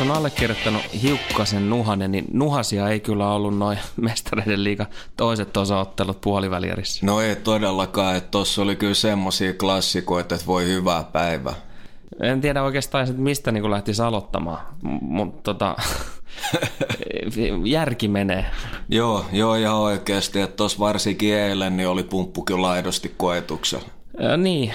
Jos on allekirjoittanut hiukkasen nuhanen, niin nuhasia ei kyllä ollut noin mestareiden liiga toiset osaottelut puolivälierissä. No ei todellakaan, että tuossa oli kyllä semmosia klassikoita, että voi hyvää päivää. En tiedä oikeastaan, että mistä niin lähtisi aloittamaan, mutta tota, järki menee. Joo, joo ihan oikeasti, että tuossa varsinkin eilen niin oli pumppu kyllä aidosti koetuksella. Ja niin,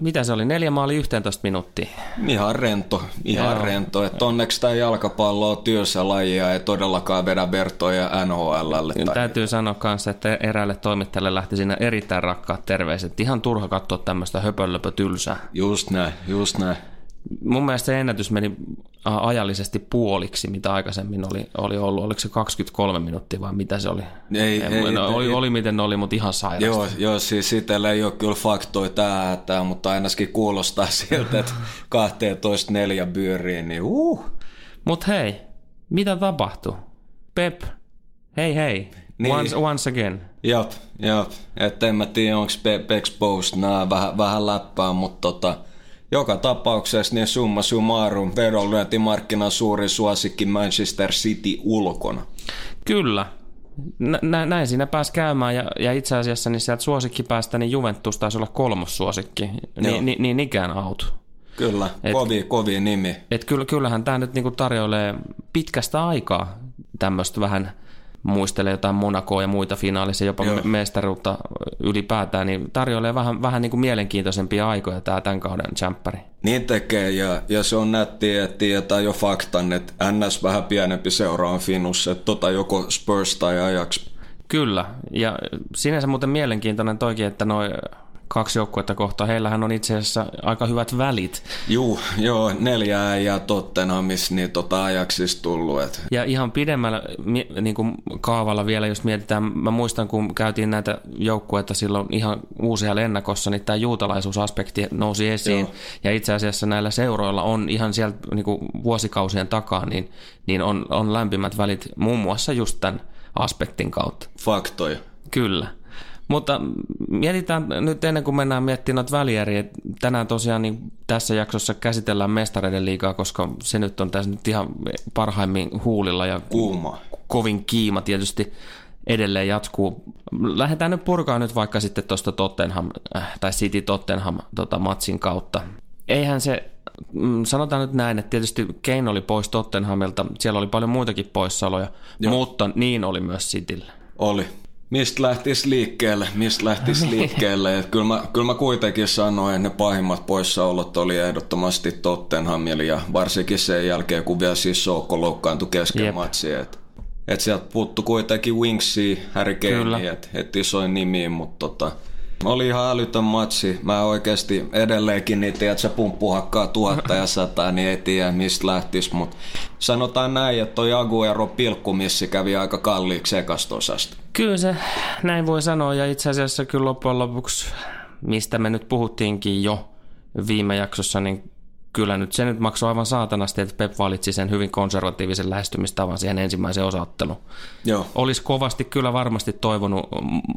mitä se oli, neljä maali 11 minuuttia? Ihan rento, ihan Joo. rento. Että onneksi tämä jalkapallo on työssä lajia, ei todellakaan vedä vertoja NHLlle. Tai... Täytyy sanoa kanssa, että eräälle toimittajalle lähti siinä erittäin rakkaat terveiset. Ihan turha katsoa tämmöistä höpölöpö tylsää. Just näin, just näin mun mielestä se ennätys meni ajallisesti puoliksi, mitä aikaisemmin oli, oli ollut. Oliko se 23 minuuttia vai mitä se oli? Ei, en, ei, no, ei, oli, ei, oli miten oli, mutta ihan sairasta. Joo, joo siis siitä ei ole kyllä faktoja tähän, mutta ainakin kuulostaa siltä, että 12 neljä byöriin, niin uh. Mutta hei, mitä tapahtui? Pep, hei hei, niin. once, once again. Jop, jop. Että en mä tiedä, onko Pep Exposed nää vähän, vähän läppää, mutta tota, joka tapauksessa niin summa summarum vedonlyöntimarkkinan suuri suosikki Manchester City ulkona. Kyllä. Nä, näin siinä pääsi käymään ja, ja itse asiassa niin sieltä suosikkipäästä niin Juventus taisi olla kolmos suosikki, Ni, ni, niin ikään out. Kyllä, et, kovi, kovi nimi. Et kyllä, kyllähän tämä nyt niinku tarjoilee pitkästä aikaa tämmöistä vähän – muistelee jotain Monacoa ja muita finaalisia, jopa Joo. mestaruutta ylipäätään, niin tarjoilee vähän, vähän niin kuin mielenkiintoisempia aikoja tämä tämän kauden champpari. Niin tekee, ja, ja se on nättiä, että tietää jo faktan, että NS vähän pienempi seura on Finussa, että tota joko Spurs tai Ajax. Kyllä, ja sinänsä muuten mielenkiintoinen toikin, että noin kaksi joukkuetta kohtaa. Heillähän on itse asiassa aika hyvät välit. Juu, joo, neljää ja Tottenhamissa niin tota ajaksista tullut. Et. Ja ihan pidemmällä niin kuin kaavalla vielä, jos mietitään, mä muistan kun käytiin näitä joukkueita silloin ihan uusia lennakossa, niin tämä juutalaisuusaspekti nousi esiin. Joo. Ja itse asiassa näillä seuroilla on ihan sieltä niin kuin vuosikausien takaa, niin, niin on, on lämpimät välit muun muassa just tämän aspektin kautta. Faktoja. Kyllä. Mutta mietitään nyt ennen kuin mennään miettimään noita välieriä. Tänään tosiaan niin tässä jaksossa käsitellään mestareiden liigaa, koska se nyt on tässä nyt ihan parhaimmin huulilla ja Kuuma. kovin kiima tietysti edelleen jatkuu. Lähdetään nyt purkaa nyt vaikka sitten tuosta Tottenham, äh, tai City Tottenham tota, matsin kautta. Eihän se, mm, sanotaan nyt näin, että tietysti Kane oli pois Tottenhamilta, siellä oli paljon muitakin poissaoloja, Joo. mutta niin oli myös Cityllä. Oli. Mistä lähtisi liikkeelle? Mistä lähtisi liikkeelle? Et kyllä, mä, kyllä mä kuitenkin sanoin, että ne pahimmat poissaolot oli ehdottomasti Tottenhamilla ja varsinkin sen jälkeen, kun vielä siis Soukko loukkaantui kesken yep. matsia. Että et sieltä puuttu kuitenkin Wingsi, Harry Kane, että et isoin nimi, mutta tota, oli ihan älytön matsi. Mä oikeasti edelleenkin niin tiedät, se pumppu hakkaa tuhatta ja sata, niin ei tiedä mistä lähtis. Mutta sanotaan näin, että toi Aguero pilkkumissi kävi aika kalliiksi ekastosasta. Kyllä se näin voi sanoa ja itse asiassa kyllä loppujen lopuksi, mistä me nyt puhuttiinkin jo viime jaksossa, niin kyllä nyt se nyt maksoi aivan saatanasti, että Pep valitsi sen hyvin konservatiivisen lähestymistavan siihen ensimmäiseen osaotteluun. Joo. Olisi kovasti kyllä varmasti toivonut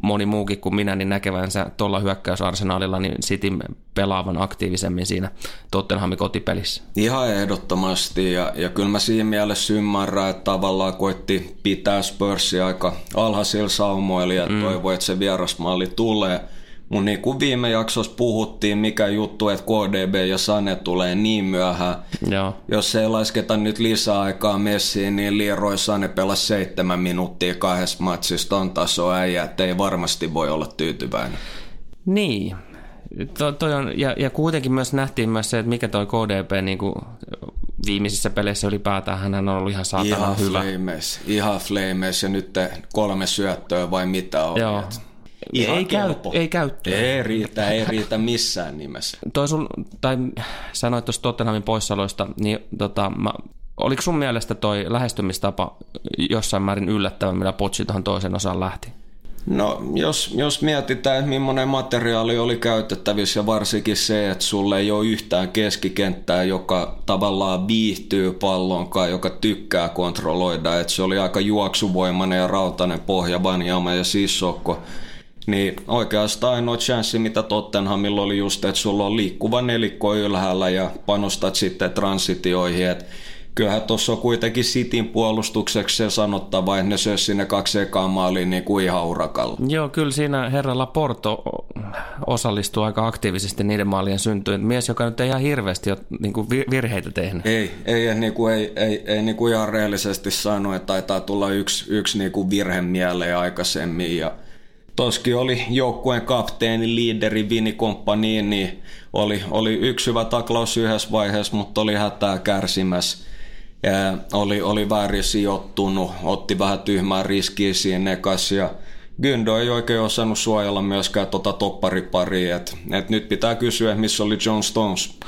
moni muukin kuin minä niin näkevänsä tuolla hyökkäysarsenaalilla niin City pelaavan aktiivisemmin siinä Tottenhamin kotipelissä. Ihan ehdottomasti ja, ja kyllä mä siinä mielessä ymmärrän, että tavallaan koitti pitää Spursia aika alhaisilla saumoilla ja mm. toivoi, että se vierasmalli tulee – mutta niin kuin viime jaksossa puhuttiin, mikä juttu, että KDB ja Sane tulee niin myöhään. Joo. Jos ei lasketa nyt lisää aikaa messiin, niin Leroy Sane pelasi seitsemän minuuttia kahdessa matsissa ton taso äijä, että ei varmasti voi olla tyytyväinen. Niin, to, toi on, ja, ja kuitenkin myös nähtiin myös se, että mikä toi KDP niin kuin viimeisissä peleissä ylipäätään hän on ollut ihan saatana ihan hyvä. Flames, ihan flames ja nyt kolme syöttöä vai mitä on. Joo. Ihan ei, käy, ei käyttö. Ei riitä, ei riitä missään nimessä. Toi sul, tai sanoit tuosta Tottenhamin poissaoloista, niin tota, mä oliko sun mielestä toi lähestymistapa jossain määrin yllättävä, millä Potsi tuohon toisen osaan lähti? No, jos, jos mietitään, että millainen materiaali oli käytettävissä ja varsinkin se, että sulle ei ole yhtään keskikenttää, joka tavallaan viihtyy pallonkaan, joka tykkää kontrolloida, että se oli aika juoksuvoimainen ja rautainen pohja, Vanjama ja Sissokko, niin oikeastaan ainoa chanssi, mitä Tottenhamilla oli just, että sulla on liikkuva nelikko ylhäällä ja panostat sitten transitioihin, että kyllähän tuossa on kuitenkin Sitin puolustukseksi se sanottava, että ne sös sinne kaksi ekaa maaliin niin kuin ihan urakalla. Joo, kyllä siinä herralla Porto osallistuu aika aktiivisesti niiden maalien syntyyn. Mies, joka nyt ei ihan hirveästi ole niin kuin virheitä tehnyt. Ei, ei, niin kuin, ei, ei, ei niin kuin ihan reellisesti sano, että taitaa tulla yksi, yksi niin kuin virhe mieleen aikaisemmin ja Toski oli joukkueen kapteeni, liideri, Vini Komppaniin, niin oli, oli yksi hyvä taklaus yhdessä vaiheessa, mutta oli hätää kärsimässä ja oli, oli väärin sijoittunut, otti vähän tyhmää riskiä siinä kanssa ja Gyndo ei oikein osannut suojella myöskään tota toppariparia, että et nyt pitää kysyä, missä oli John Stones.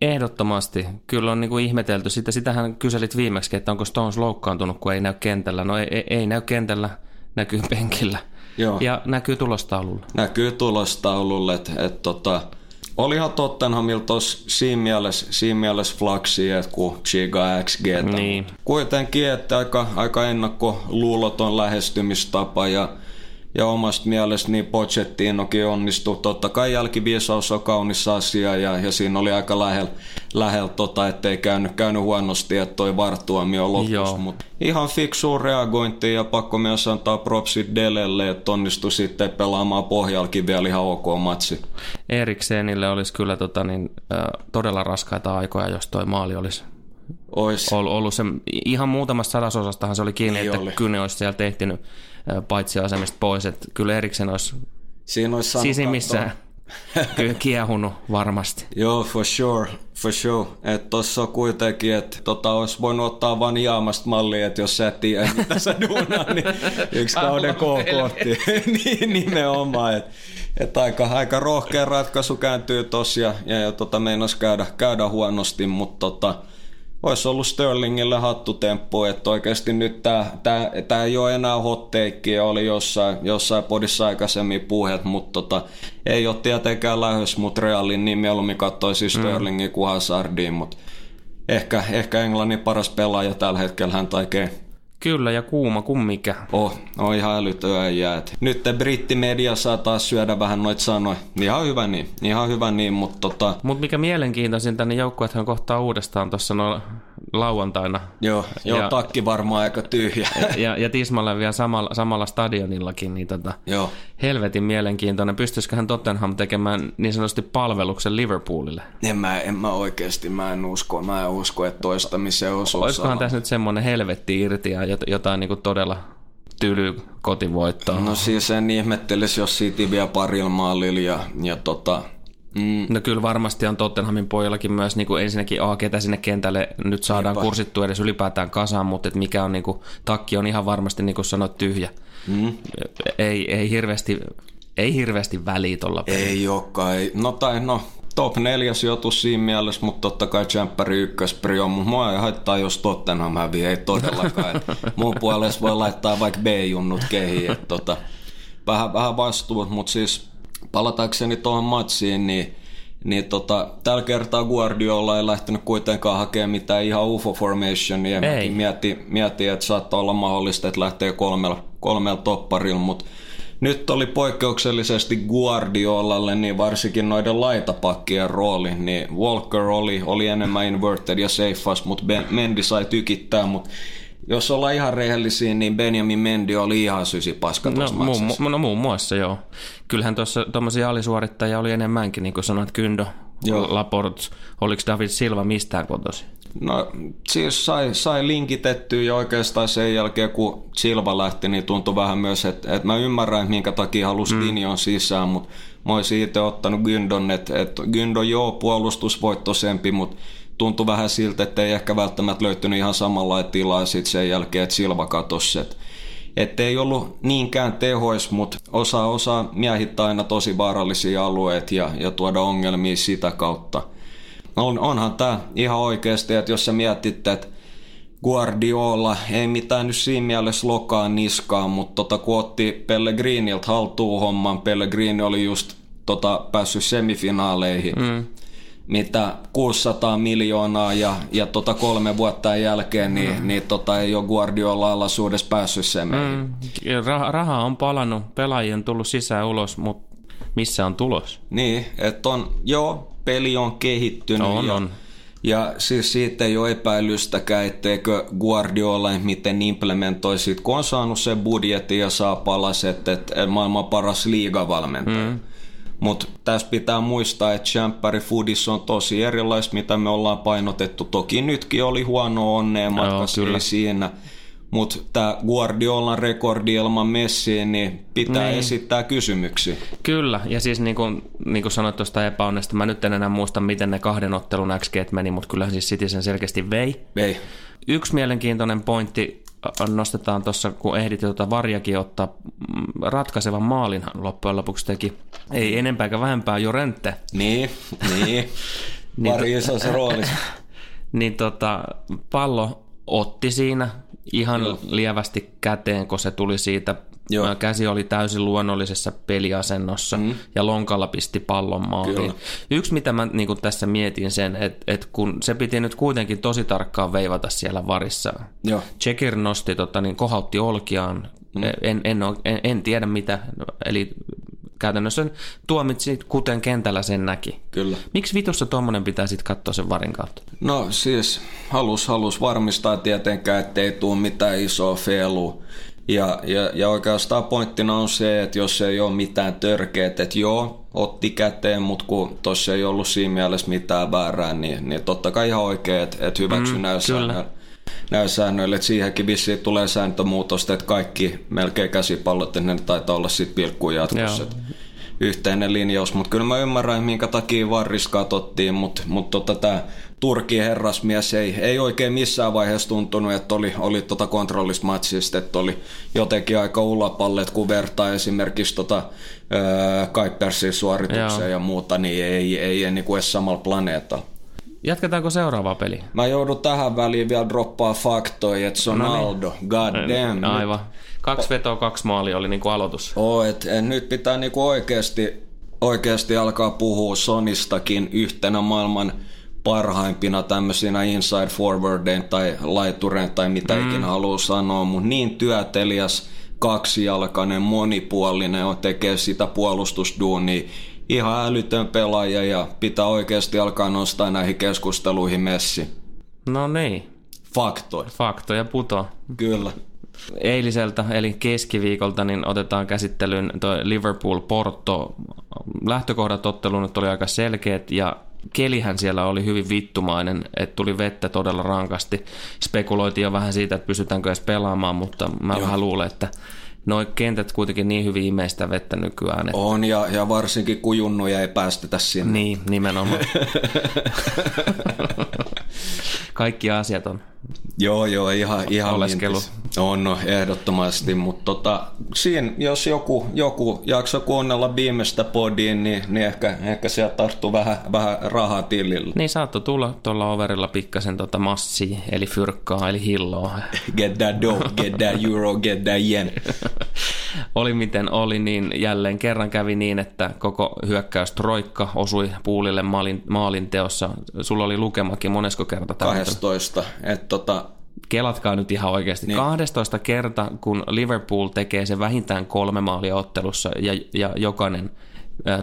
Ehdottomasti. Kyllä on niin kuin ihmetelty. Sitä, sitähän kyselit viimeksi, että onko Stones loukkaantunut, kun ei näy kentällä. No ei, ei, ei näy kentällä, näkyy penkillä. Joo. Ja näkyy tulostaululla. Näkyy tulostaululla, että et, tota, Olihan Tottenhamilla tuossa siinä mielessä, siinä mielessä flaksia, että kun Chiga XG. Niin. Kuitenkin, että aika, aika ennakkoluuloton lähestymistapa ja ja omasta mielestä niin Pochettinokin onnistui. Totta kai jälkiviisaus on kaunis asia ja, ja siinä oli aika lähellä, lähellä tota, ettei käynyt, käynyt huonosti, että toi vartuomio loppus. Mutta ihan fiksu reagointi ja pakko myös antaa propsit Delelle, että onnistui sitten pelaamaan pohjalkin vielä ihan ok matsi. Eriksenille olisi kyllä tota, niin, äh, todella raskaita aikoja, jos toi maali olisi Ois. Ollut, ollut se, ihan muutamasta sadasosastahan se oli kiinni, Ei että oli. Kyne olisi siellä tehtinyt paitsi asemista pois, että kyllä erikseen olisi, Siinä olisi sisimmissä kyllä kiehunut varmasti. Joo, for sure, for sure. Että tossa on kuitenkin, että tota olisi voinut ottaa vain Jaamasta mallia, että jos sä et tiedä, mitä sä duunaa, niin yksi kauden K-kohti. niin, nimenomaan, että et aika, aika rohkea ratkaisu kääntyy tossa ja, ja, ja tota, meinas käydä, käydä huonosti, mutta tota, olisi ollut Sterlingille hattutemppu, että oikeasti nyt tämä tää, tää ei ole enää hotteikkiä, oli jossain, jossain podissa aikaisemmin puheet, mutta tota, ei ole tietenkään lähes, mutta Realin niin mieluummin katsoisi mm. Sterlingin mm. kuin Hazardiin, mutta ehkä, ehkä Englannin paras pelaaja tällä hetkellä hän taikee Kyllä, ja kuuma kuin mikä. Oh, on ihan älytön äijä. Nyt brittimedia saa taas syödä vähän noit sanoja. Ihan hyvä niin, ihan hyvä niin, mutta tota... Mut mikä mielenkiintoisinta, niin joukkueethan kohtaa uudestaan tuossa no lauantaina. Joo, joo ja, takki varmaan aika tyhjä. Ja, ja Tismalle vielä samalla, samalla stadionillakin, niin tota, joo. helvetin mielenkiintoinen. Pystyisiköhän Tottenham tekemään niin sanotusti palveluksen Liverpoolille? En mä, en mä oikeasti, mä en usko, mä en usko, että toistamiseen osuus Olisikohan tässä nyt semmoinen helvetti irti ja jotain niin kuin todella tyly kotivoittoa? No siis en ihmettelisi, jos City vie parilla maalilla ja, ja tota, Mm. No kyllä varmasti on Tottenhamin pojallakin myös niin kuin ensinnäkin A, ketä sinne kentälle nyt saadaan Eipä. kursittua edes ylipäätään kasaan, mutta että mikä on niin kuin, takki on ihan varmasti niin kuin sanoit tyhjä. Mm. Ei, ei, hirveästi, ei hirveästi väliä tuolla Ei olekaan. Ei. No tai no, top 4 sijoitus siinä mielessä, mutta totta kai Champions ykköspri on, mutta mua ei haittaa, jos Tottenham häviää, ei todellakaan. mun puolesta voi laittaa vaikka B-junnut kehiin, että tota, vähän, vähän vastuut, mutta siis palatakseni tuohon matsiin, niin niin tota, tällä kertaa Guardiola ei lähtenyt kuitenkaan hakemaan mitään ihan UFO formationia. Ei. Mietti, mietti, että saattaa olla mahdollista, että lähtee kolmella, kolmella topparilla, mutta nyt oli poikkeuksellisesti Guardiolalle, niin varsinkin noiden laitapakkien rooli, niin Walker oli, oli enemmän inverted ja safe mutta Mendy sai tykittää, mutta jos ollaan ihan rehellisiä, niin Benjamin Mendy oli ihan paska no, muu, no muun muassa joo. Kyllähän tuossa tuommoisia alisuorittajia oli enemmänkin, niin kuin sanoit, Kyndo, joo. Laport, oliko David Silva mistään kotosi? No siis sai, sai linkitettyä ja oikeastaan sen jälkeen kun Silva lähti, niin tuntui vähän myös, että, että mä ymmärrän, että minkä takia halusi mm. Dinion sisään, mutta mä olisin itse ottanut Gyndon, että, että Gyndo joo puolustusvoittoisempi, mutta tuntui vähän siltä, että ei ehkä välttämättä löytynyt ihan samalla tilaa sitten sen jälkeen, että Silva katosi. Että että ei ollut niinkään tehois, mutta osa osaa miehittää aina tosi vaarallisia alueita ja, ja tuoda ongelmia sitä kautta. On, onhan tämä ihan oikeasti, että jos sä mietit, että Guardiola, ei mitään nyt siinä mielessä lokaan niskaan, mutta tota, kun otti Pellegrinilta haltuun homman, Pellegrini oli just tota, päässyt semifinaaleihin, mm. Mitä 600 miljoonaa ja, ja tota kolme vuotta jälkeen, niin, mm. niin tota, ei ole Guardiola alaisuudessa päässyt semeihin. Mm. Rah- raha on palannut, pelaajien on tullut sisään ulos, mutta missä on tulos? Niin, että on, joo, peli on kehittynyt. On, ja, on. Ja siis siitä ei ole epäilystäkään, etteikö Guardiola miten implementoi siitä, kun on saanut sen budjetin ja saa palaset, että maailman paras liigavalmentaja. Mm. Mutta tässä pitää muistaa, että Champion Foodis on tosi erilaista, mitä me ollaan painotettu. Toki nytkin oli huono onnea matkassa, kyllä. siinä. Mutta tämä Guardiolan rekordi ilman Messiin, niin pitää Niin. esittää kysymyksiä. Kyllä, ja siis niin kuin, niin kuin sanoit tuosta epäonnesta, mä nyt en enää muista, miten ne kahden ottelun XG meni, mutta kyllähän siis City sen selkeästi vei. Ei. Yksi mielenkiintoinen pointti nostetaan tuossa, kun ehdit tuota Varjakin ottaa mm, ratkaisevan maalin loppujen lopuksi teki. Ei enempää eikä vähempää Jorente. Niin, niin. Pari isossa roolissa. Niin tota, pallo otti siinä ihan Joo. lievästi käteen, kun se tuli siitä. Joo. Joo. Käsi oli täysin luonnollisessa peliasennossa mm. ja lonkalla pisti pallon maaliin. Kyllä. Yksi, mitä mä niin tässä mietin sen, että, että kun se piti nyt kuitenkin tosi tarkkaan veivata siellä varissa. Joo. Chekir nosti, tota, niin kohautti olkiaan. Mm. En, en, oo- en, en tiedä mitä, eli käytännössä tuomitsi, kuten kentällä sen näki. Kyllä. Miksi vitussa tuommoinen pitää sitten katsoa sen varin kautta? No siis halus, halus varmistaa tietenkään, ettei tule mitään isoa felua. Ja, ja, ja oikeastaan pointtina on se, että jos ei ole mitään törkeät, että joo, otti käteen, mutta kun tuossa ei ollut siinä mielessä mitään väärää, niin, niin totta kai ihan oikein, että, että hyväksy mm, näysäännöillä. Näysäännöillä, että siihenkin vissiin tulee sääntömuutosta, että kaikki melkein käsipallot, ne taitaa olla sitten pilkkuun jatkossa. Yhteinen linjaus, mutta kyllä mä ymmärrän, minkä takia varris katsottiin, mutta mut tota, tämä Turkin herrasmies ei, ei oikein missään vaiheessa tuntunut, että oli, oli tota kontrollismatsista, että oli jotenkin aika ulapalle, kun vertaa esimerkiksi tota, öö, Kuipersin suoritukseen Joo. ja muuta, niin ei, ei, ei niin kuin edes samalla planeetalla. Jatketaanko seuraavaa peliä? Mä joudun tähän väliin vielä droppaa faktoja, että se on No niin. Aldo, god damn. Aivan. Kaksi vetoa, kaksi maalia oli niinku aloitus. Oo, et, et nyt pitää niinku oikeasti, oikeasti alkaa puhua Sonistakin yhtenä maailman parhaimpina tämmöisinä inside forwardein tai laiturein tai mitä mm. ikinä haluaa sanoa, mutta niin työteliäs, kaksijalkainen, monipuolinen on tekee sitä puolustusduunia. Ihan älytön pelaaja ja pitää oikeasti alkaa nostaa näihin keskusteluihin messi. No niin, Faktoja. faktoja puto. Kyllä. Eiliseltä, eli keskiviikolta, niin otetaan käsittelyyn toi Liverpool-Porto. Lähtökohdat otteluun nyt oli aika selkeät ja kelihän siellä oli hyvin vittumainen, että tuli vettä todella rankasti. Spekuloitiin jo vähän siitä, että pystytäänkö edes pelaamaan, mutta mä Joo. vähän luulen, että noi kentät kuitenkin niin hyvin imeistä vettä nykyään. Että On ja, ja varsinkin kun junnuja ei päästetä sinne. Niin, nimenomaan. Kaikki asiat on. Joo, joo, ihan, ihan Oleskelu. mintis. On, no, ehdottomasti, mutta tota, siinä, jos joku, joku jakso kuunnella viimeistä podiin, niin, niin ehkä, ehkä sieltä tarttuu vähän, vähän rahaa tilille. Niin saattoi tulla tuolla overilla pikkasen tota massia, eli fyrkkaa, eli hilloa. Get that dough, get that euro, get that yen. oli miten oli, niin jälleen kerran kävi niin, että koko hyökkäys Troikka osui puulille maalin, maalin teossa. Sulla oli lukemakin monesko kerta tämä. 12. Et tota, Kelatkaa nyt ihan oikeasti. Niin. Niin. 12 kerta, kun Liverpool tekee se vähintään kolme maalia ottelussa ja, ja jokainen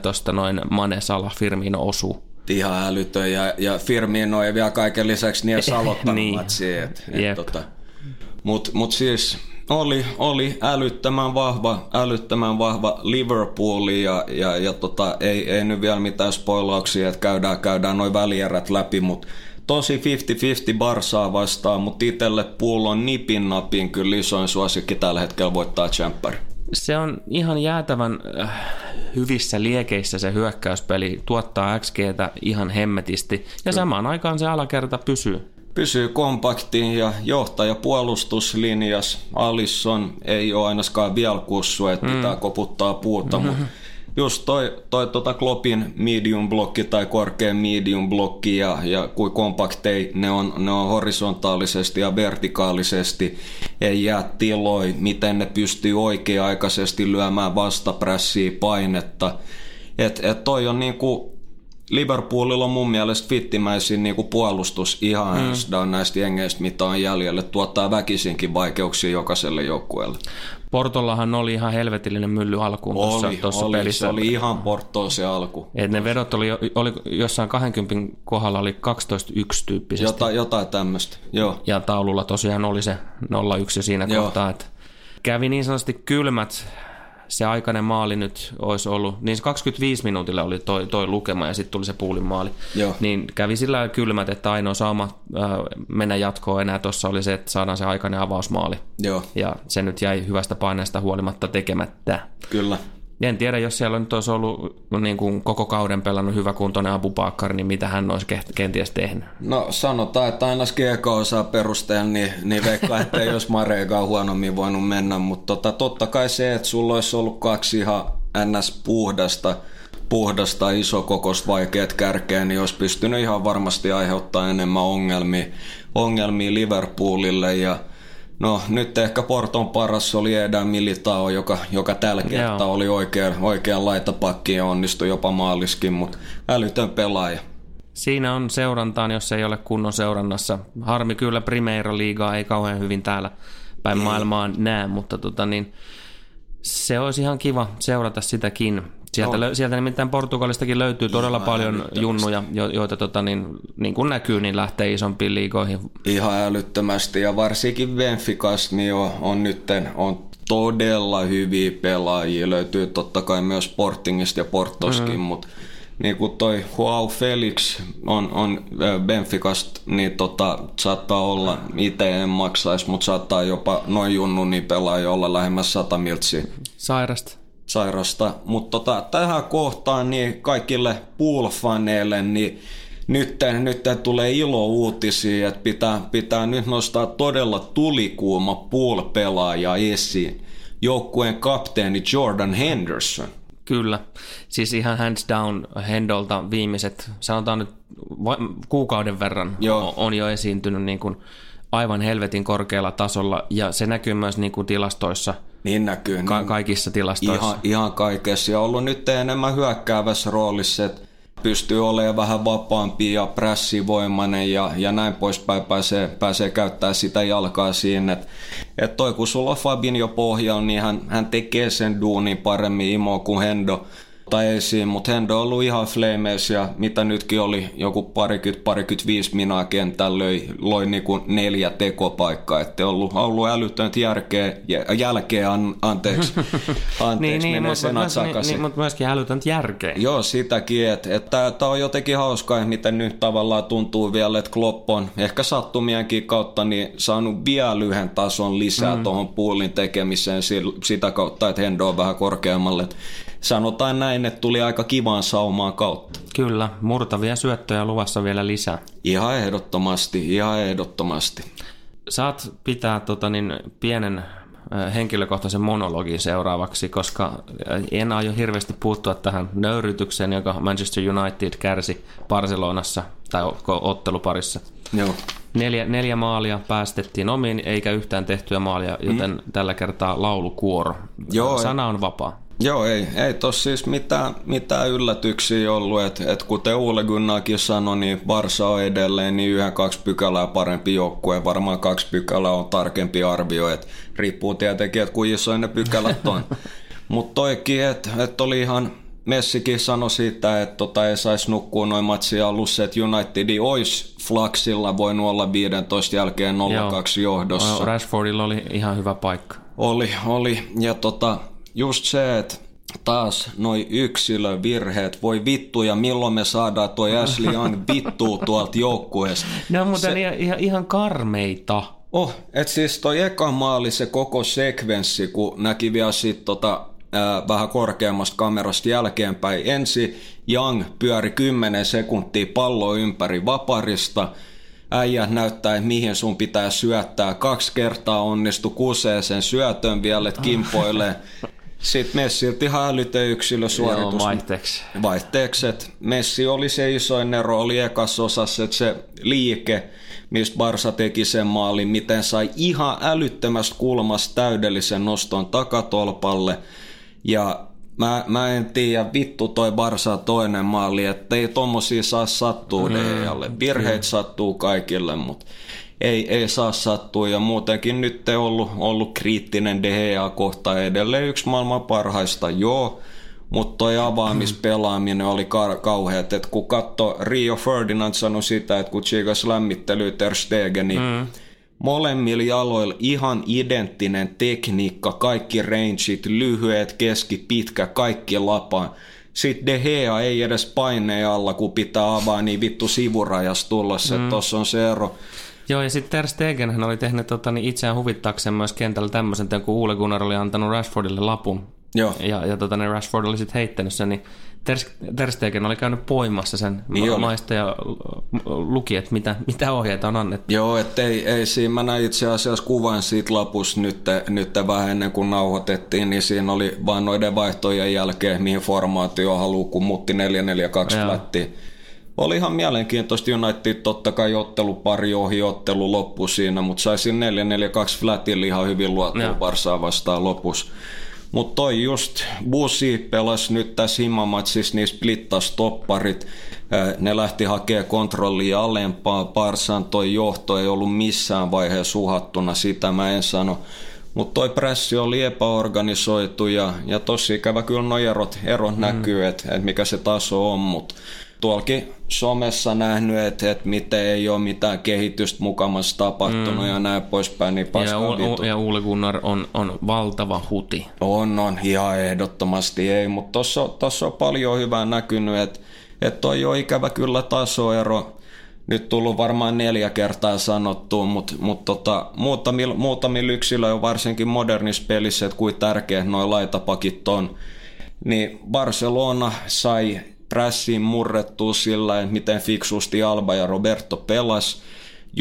tuosta noin Mane, Salah, Firmino osuu. ihan älytön ja, ja Firmino ei vielä kaiken lisäksi niin edes aloittanut Niin. matsia. Et, et Jep. tota, mut, mut siis oli, oli älyttömän vahva, älyttömän vahva Liverpool ja, ja, ja tota, ei, ei nyt vielä mitään spoilauksia, että käydään, käydään noin välierät läpi, mutta tosi 50-50 Barsaa vastaan, mutta itselle Pool on nipin napin kyllä isoin suosikki tällä hetkellä voittaa Champer. Se on ihan jäätävän äh, hyvissä liekeissä se hyökkäyspeli, tuottaa XGtä ihan hemmetisti ja samaan aikaan se alakerta pysyy. Pysyy kompaktiin ja johtaja puolustuslinjas. Alisson ei ole ainakaan vielä kussu, että pitää koputtaa puuta, mutta just toi, toi tota Klopin medium blokki tai korkean medium blokki ja, ja kuin kompaktei ne on, ne on horisontaalisesti ja vertikaalisesti. Ei jää tiloi, miten ne pystyy oikea-aikaisesti lyömään vastaprässiä painetta. Et, et toi on niinku Liverpoolilla on mun mielestä fittimäisin niin puolustus ihan mm. näistä jengeistä, mitä on jäljellä. Tuottaa väkisinkin vaikeuksia jokaiselle joukkueelle. Portollahan oli ihan helvetillinen mylly alkuun tuossa, Oli, tuossa oli, pelissä. se oli ihan Portoa se alku. Et ne vedot oli, oli jossain 20 kohdalla oli 12-1 tyyppisesti. Jota, jotain tämmöistä, joo. Ja taululla tosiaan oli se 0-1 siinä Joo. kohtaa. Että kävi niin sanotusti kylmät. Se aikainen maali nyt olisi ollut, niin se 25 minuutilla oli toi, toi lukema ja sitten tuli se puulin maali. Joo. Niin kävi sillä kylmät, että ainoa saama äh, mennä jatkoon enää tuossa oli se, että saadaan se aikainen avausmaali. Joo, Ja se nyt jäi hyvästä paineesta huolimatta tekemättä. kyllä. En tiedä, jos siellä nyt olisi ollut niin kuin koko kauden pelannut hyvä kuntoinen Abu Bakar, niin mitä hän olisi ke- kenties tehnyt. No sanotaan, että aina Skieka osaa perusteella, niin, niin veikkaa, että ei olisi Mareekaan huonommin voinut mennä, mutta tota, totta kai se, että sulla olisi ollut kaksi ihan ns. puhdasta, puhdasta isokokoista vaikeat kärkeä, niin olisi pystynyt ihan varmasti aiheuttaa enemmän ongelmia, ongelmia Liverpoolille ja No nyt ehkä Porton paras oli Eda Militao, joka, joka tällä kertaa Joo. oli oikean, oikean laitapakki ja onnistui jopa maaliskin, mutta älytön pelaaja. Siinä on seurantaan, jos ei ole kunnon seurannassa. Harmi kyllä Primeira Liigaa ei kauhean hyvin täällä päin maailmaa näe, mutta tota niin, se olisi ihan kiva seurata sitäkin. Sieltä, Joo. lö, sieltä nimittäin Portugalistakin löytyy todella Ihan paljon junnuja, jo, joita tota niin, niin kuin näkyy, niin lähtee isompiin liigoihin. Ihan älyttömästi ja varsinkin Benficas niin on, on nytten on todella hyviä pelaajia. Löytyy totta kai myös Sportingista ja Portoskin, mm. mutta niin kuin toi Joao Felix on, on Benficasta, niin tota, saattaa olla, itse en maksaisi, mutta saattaa jopa noin junnu niin pelaaja olla lähemmäs 100 miltsiä Sairasta. Sairasta. Mutta tota, tähän kohtaan niin kaikille pool-faneille, niin nyt, nyt tulee ilo uutisia, että pitää, pitää nyt nostaa todella tulikuuma pool-pelaaja esiin. Joukkueen kapteeni Jordan Henderson. Kyllä. Siis ihan hands down Hendolta viimeiset, sanotaan nyt kuukauden verran. Joo. on jo esiintynyt niin kuin aivan helvetin korkealla tasolla ja se näkyy myös niin kuin tilastoissa, Niin näkyy. ka- niin, kaikissa tilastoissa. ihan, ihan kaikessa. Ja ollut nyt enemmän hyökkäävässä roolissa, että pystyy olemaan vähän vapaampi ja prässivoimainen ja, ja näin poispäin pääsee, pääsee käyttää sitä jalkaa siinä. Että et toi kun sulla on Fabinho pohjalla, niin hän, hän tekee sen duunin paremmin imo kuin Hendo tai esiin, mutta Hendo on ollut ihan flameis ja mitä nytkin oli joku parikymmentä, viisi minaa kentällä löi, loi niinku neljä tekopaikkaa, että ollut, ollut älytöntä järkeä, jä- jälkeä, an, anteeksi, anteeksi niin, niin, menee mutta, sanat myös, niin, niin, mutta myöskin älytöntä järkeä. Joo, sitäkin, että et, tämä on jotenkin hauskaa, miten nyt tavallaan tuntuu vielä, että Klopp on ehkä sattumienkin kautta niin saanut vielä yhden tason lisää mm. tuohon puulin tekemiseen sitä kautta, että Hendo on vähän korkeammalle. Sanotaan näin, että tuli aika kivaan saumaan kautta. Kyllä, murtavia syöttöjä luvassa vielä lisää. Ihan ehdottomasti, ihan ehdottomasti. Saat pitää tota, niin, pienen henkilökohtaisen monologin seuraavaksi, koska en aio hirveästi puuttua tähän nöyrytykseen, joka Manchester United kärsi Barcelonassa tai otteluparissa. Joo. Neljä, neljä maalia päästettiin omiin, eikä yhtään tehtyä maalia, joten mm. tällä kertaa laulukuoro. Joo, Sana on vapaa. Joo, ei, ei tossa siis mitään, mitään yllätyksiä ollut, että et kuten Ole Gunnarkin sanoi, niin Barsa on edelleen niin yhden kaksi pykälää parempi joukkue, varmaan kaksi pykälää on tarkempi arvio, että riippuu tietenkin, että kuinka isoja ne pykälät on. Mutta toikin, että et oli ihan, Messikin sanoi siitä, että tota ei saisi nukkua noin matsia alussa, että United olisi Flaxilla voinut olla 15 jälkeen 0-2 johdossa. Rashfordilla oli ihan hyvä paikka. Oli, oli. Ja tota, just se, että taas noi yksilövirheet, voi vittu, ja milloin me saadaan toi Ashley Young vittuu tuolta joukkueesta. Ne on muuten se... ihan, ihan karmeita. Oh, et siis toi eka maali, se koko sekvenssi, kun näki vielä sit tota, ää, vähän korkeammasta kamerasta jälkeenpäin. Ensi Young pyöri 10 sekuntia pallo ympäri vaparista. Äijä näyttää, että mihin sun pitää syöttää. Kaksi kertaa onnistu kusee sen syötön vielä, että kimpoilee. Sitten Messiltä ihan älytön yksilösuoritus. Joo, vaihteeksi. Vaihteeksi, että Messi oli se isoin ero, oli ekas osassa, että se liike, mistä Barsa teki sen maalin, miten sai ihan älyttömästä kulmasta täydellisen noston takatolpalle. Ja mä, mä en tiedä, vittu toi Barsa toinen maali, että ei tommosia saa sattua mm, Virheet mm. sattuu kaikille, mutta ei, ei saa sattua ja muutenkin nyt ei ollut, ollut kriittinen DHA kohta edelleen yksi maailman parhaista, joo, mutta toi avaamispelaaminen oli ka- kauheat, että kun katso, Rio Ferdinand sanoi sitä, että kun Chigas lämmittely Ter Stegen, niin mm. molemmilla jaloilla ihan identtinen tekniikka, kaikki rangeit, lyhyet, keski, pitkä, kaikki lapa. Sitten De Gea ei edes paineen alla, kun pitää avaa, niin vittu sivurajas tulla se, mm. tossa on se ero. Joo, ja sitten Ter Stegen hän oli tehnyt tota, niin itseään huvittaakseen myös kentällä tämmöisen, kun Uule Gunnar oli antanut Rashfordille lapun. Joo. Ja, ja tota, niin Rashford oli sitten heittänyt sen, niin Ter, Ter Stegen oli käynyt poimassa sen niin maista ja luki, että mitä, mitä ohjeita on annettu. Joo, että ei, ei siinä, mä näin itse asiassa kuvan siitä lapussa nyt, nyt vähän ennen kuin nauhoitettiin, niin siinä oli vain noiden vaihtojen jälkeen, mihin formaatio haluaa, kun muutti 442 flättiin oli ihan mielenkiintoista United totta kai ottelu pari ohi ottelu loppu siinä, mutta sai siinä 4-4-2 flatilla ihan hyvin luotua Barsaa vastaan lopussa. Mutta toi just, Busi pelasi nyt tässä himamatsissa, niin splittas topparit. Ne lähti hakemaan kontrollia alempaa. Barsan toi johto ei ollut missään vaiheessa uhattuna, sitä mä en sano. Mutta toi pressi oli epäorganisoitu ja, ja tosi ikävä kyllä nuo erot, erot mm. näkyy, että et mikä se taso on, mutta tuolkin somessa nähnyt, että, että miten ei ole mitään kehitystä mukamassa tapahtunut mm. ja näin poispäin. Niin ja, U- ja Uule Gunnar on, on valtava huti. On, on, ihan ehdottomasti ei, mutta tuossa on paljon hyvää näkynyt, että että toi on ikävä kyllä tasoero. Nyt tullut varmaan neljä kertaa sanottua, mutta mut tota, muutamilla, muutamilla yksilöillä, varsinkin modernissa pelissä, että kuin tärkeät noin laitapakit on, niin Barcelona sai prässiin murrettua sillä, että miten fiksusti Alba ja Roberto pelas.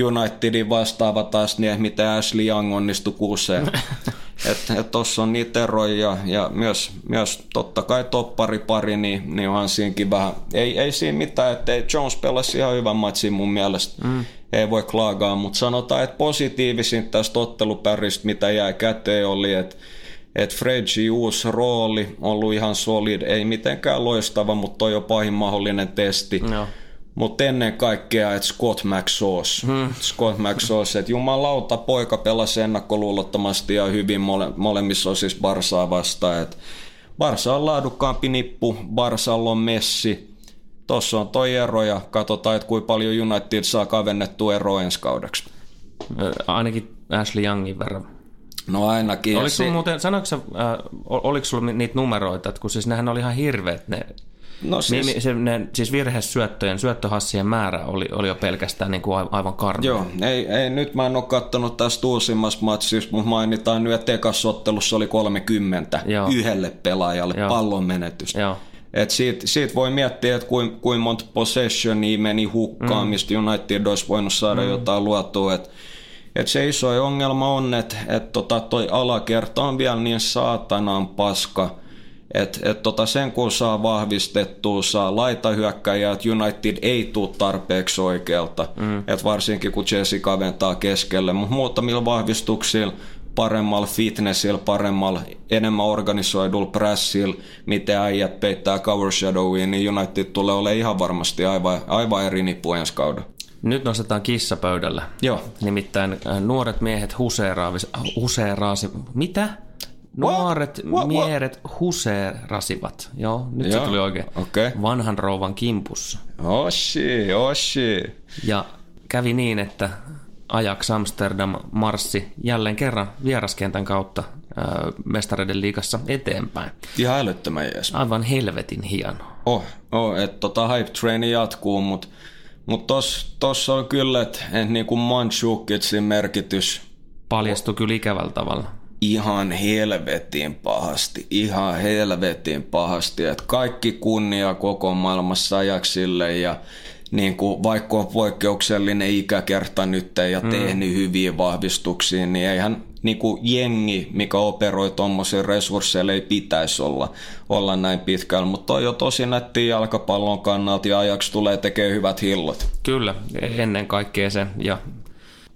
Unitedin vastaava taas niin, miten Ashley Young onnistui kuuseen. että et tuossa on niitä eroja ja, ja myös, myös totta kai toppari pari, niin, niin onhan siinäkin vähän, ei, ei siinä mitään, että Jones pelasi ihan hyvän matsin mun mielestä. Mm. Ei voi klaagaa, mutta sanotaan, että positiivisin tästä ottelupäristä, mitä jäi käteen, oli, että että uusi rooli, ollut ihan solid, ei mitenkään loistava, mutta on pahin mahdollinen testi. No. Mutta ennen kaikkea, että Scott McSauce. Hmm. Scott McSauce, että jumalauta, poika pelasi ennakkoluulottomasti ja hyvin mole, molemmissa osissa Barsaa vastaan. Et Barsa on laadukkaampi nippu, Barsalla on Messi. Tuossa on toi ero ja katsotaan, että kuinka paljon United saa kavennettua eroa ensi kaudeksi. Ainakin Ashley Youngin verran. No ainakin. Oliko se... muuten, sanoiko äh, oliko sulla niitä numeroita, että kun siis nehän oli ihan hirveät ne No siis, mi, se, ne, siis virhesyöttöjen, syöttöhassien määrä oli, oli jo pelkästään niin kuin aivan karmea. Joo, ei, ei, nyt mä en ole katsonut tästä uusimmassa matsissa, mutta mainitaan nyt, että ekassa ottelussa oli 30 Joo. yhdelle pelaajalle Joo. pallon menetystä. Joo. Et siitä, siitä, voi miettiä, että kuinka kuin monta possessionia meni hukkaan, mm. mistä United olisi voinut saada mm. jotain luotua. Että et se iso ongelma on, että et tota toi alakerta on vielä niin saatanan paska, että et tota sen kun saa vahvistettua, saa laitahyökkäjää, että United ei tule tarpeeksi oikealta. Mm. Et varsinkin kun Chelsea kaventaa keskelle, mutta muutamilla vahvistuksilla paremmalla fitnessillä, paremmalla, enemmän organisoidulla pressillä, mitä äijät peittää cover shadowiin, niin United tulee olemaan ihan varmasti aivan, aivan eri nippu ensi kauden. Nyt nostetaan kissa pöydällä. Joo. Nimittäin äh, nuoret miehet huseeraavis, huseeraasi... Mitä? Nuoret what? miehet huseerasivat. Joo, nyt Joo. se tuli oikein. Okay. Vanhan rouvan kimpussa. Oshi, oshi. Ja kävi niin, että Ajax Amsterdam marssi jälleen kerran vieraskentän kautta äh, mestareiden liigassa eteenpäin. Ihan älyttömän jees. Aivan helvetin hieno. Oh, oh että tota hype traini jatkuu, mutta mutta tossa, tossa on kyllä, että et niinku Manchukitsin merkitys paljastui kyllä ikävällä tavalla. Ihan helvetin pahasti, ihan helvetin pahasti, että kaikki kunnia koko maailmassa ajaksille ja niin kuin, vaikka on poikkeuksellinen ikäkerta nyt ja mm. tehnyt hyviä vahvistuksia, niin eihän, niin kuin jengi, mikä operoi tuommoisia resursseilla, ei pitäisi olla, olla näin pitkällä. Mutta on tosi nätti jalkapallon kannalta ja ajaksi tulee tekemään hyvät hillot. Kyllä, ennen kaikkea se. Ja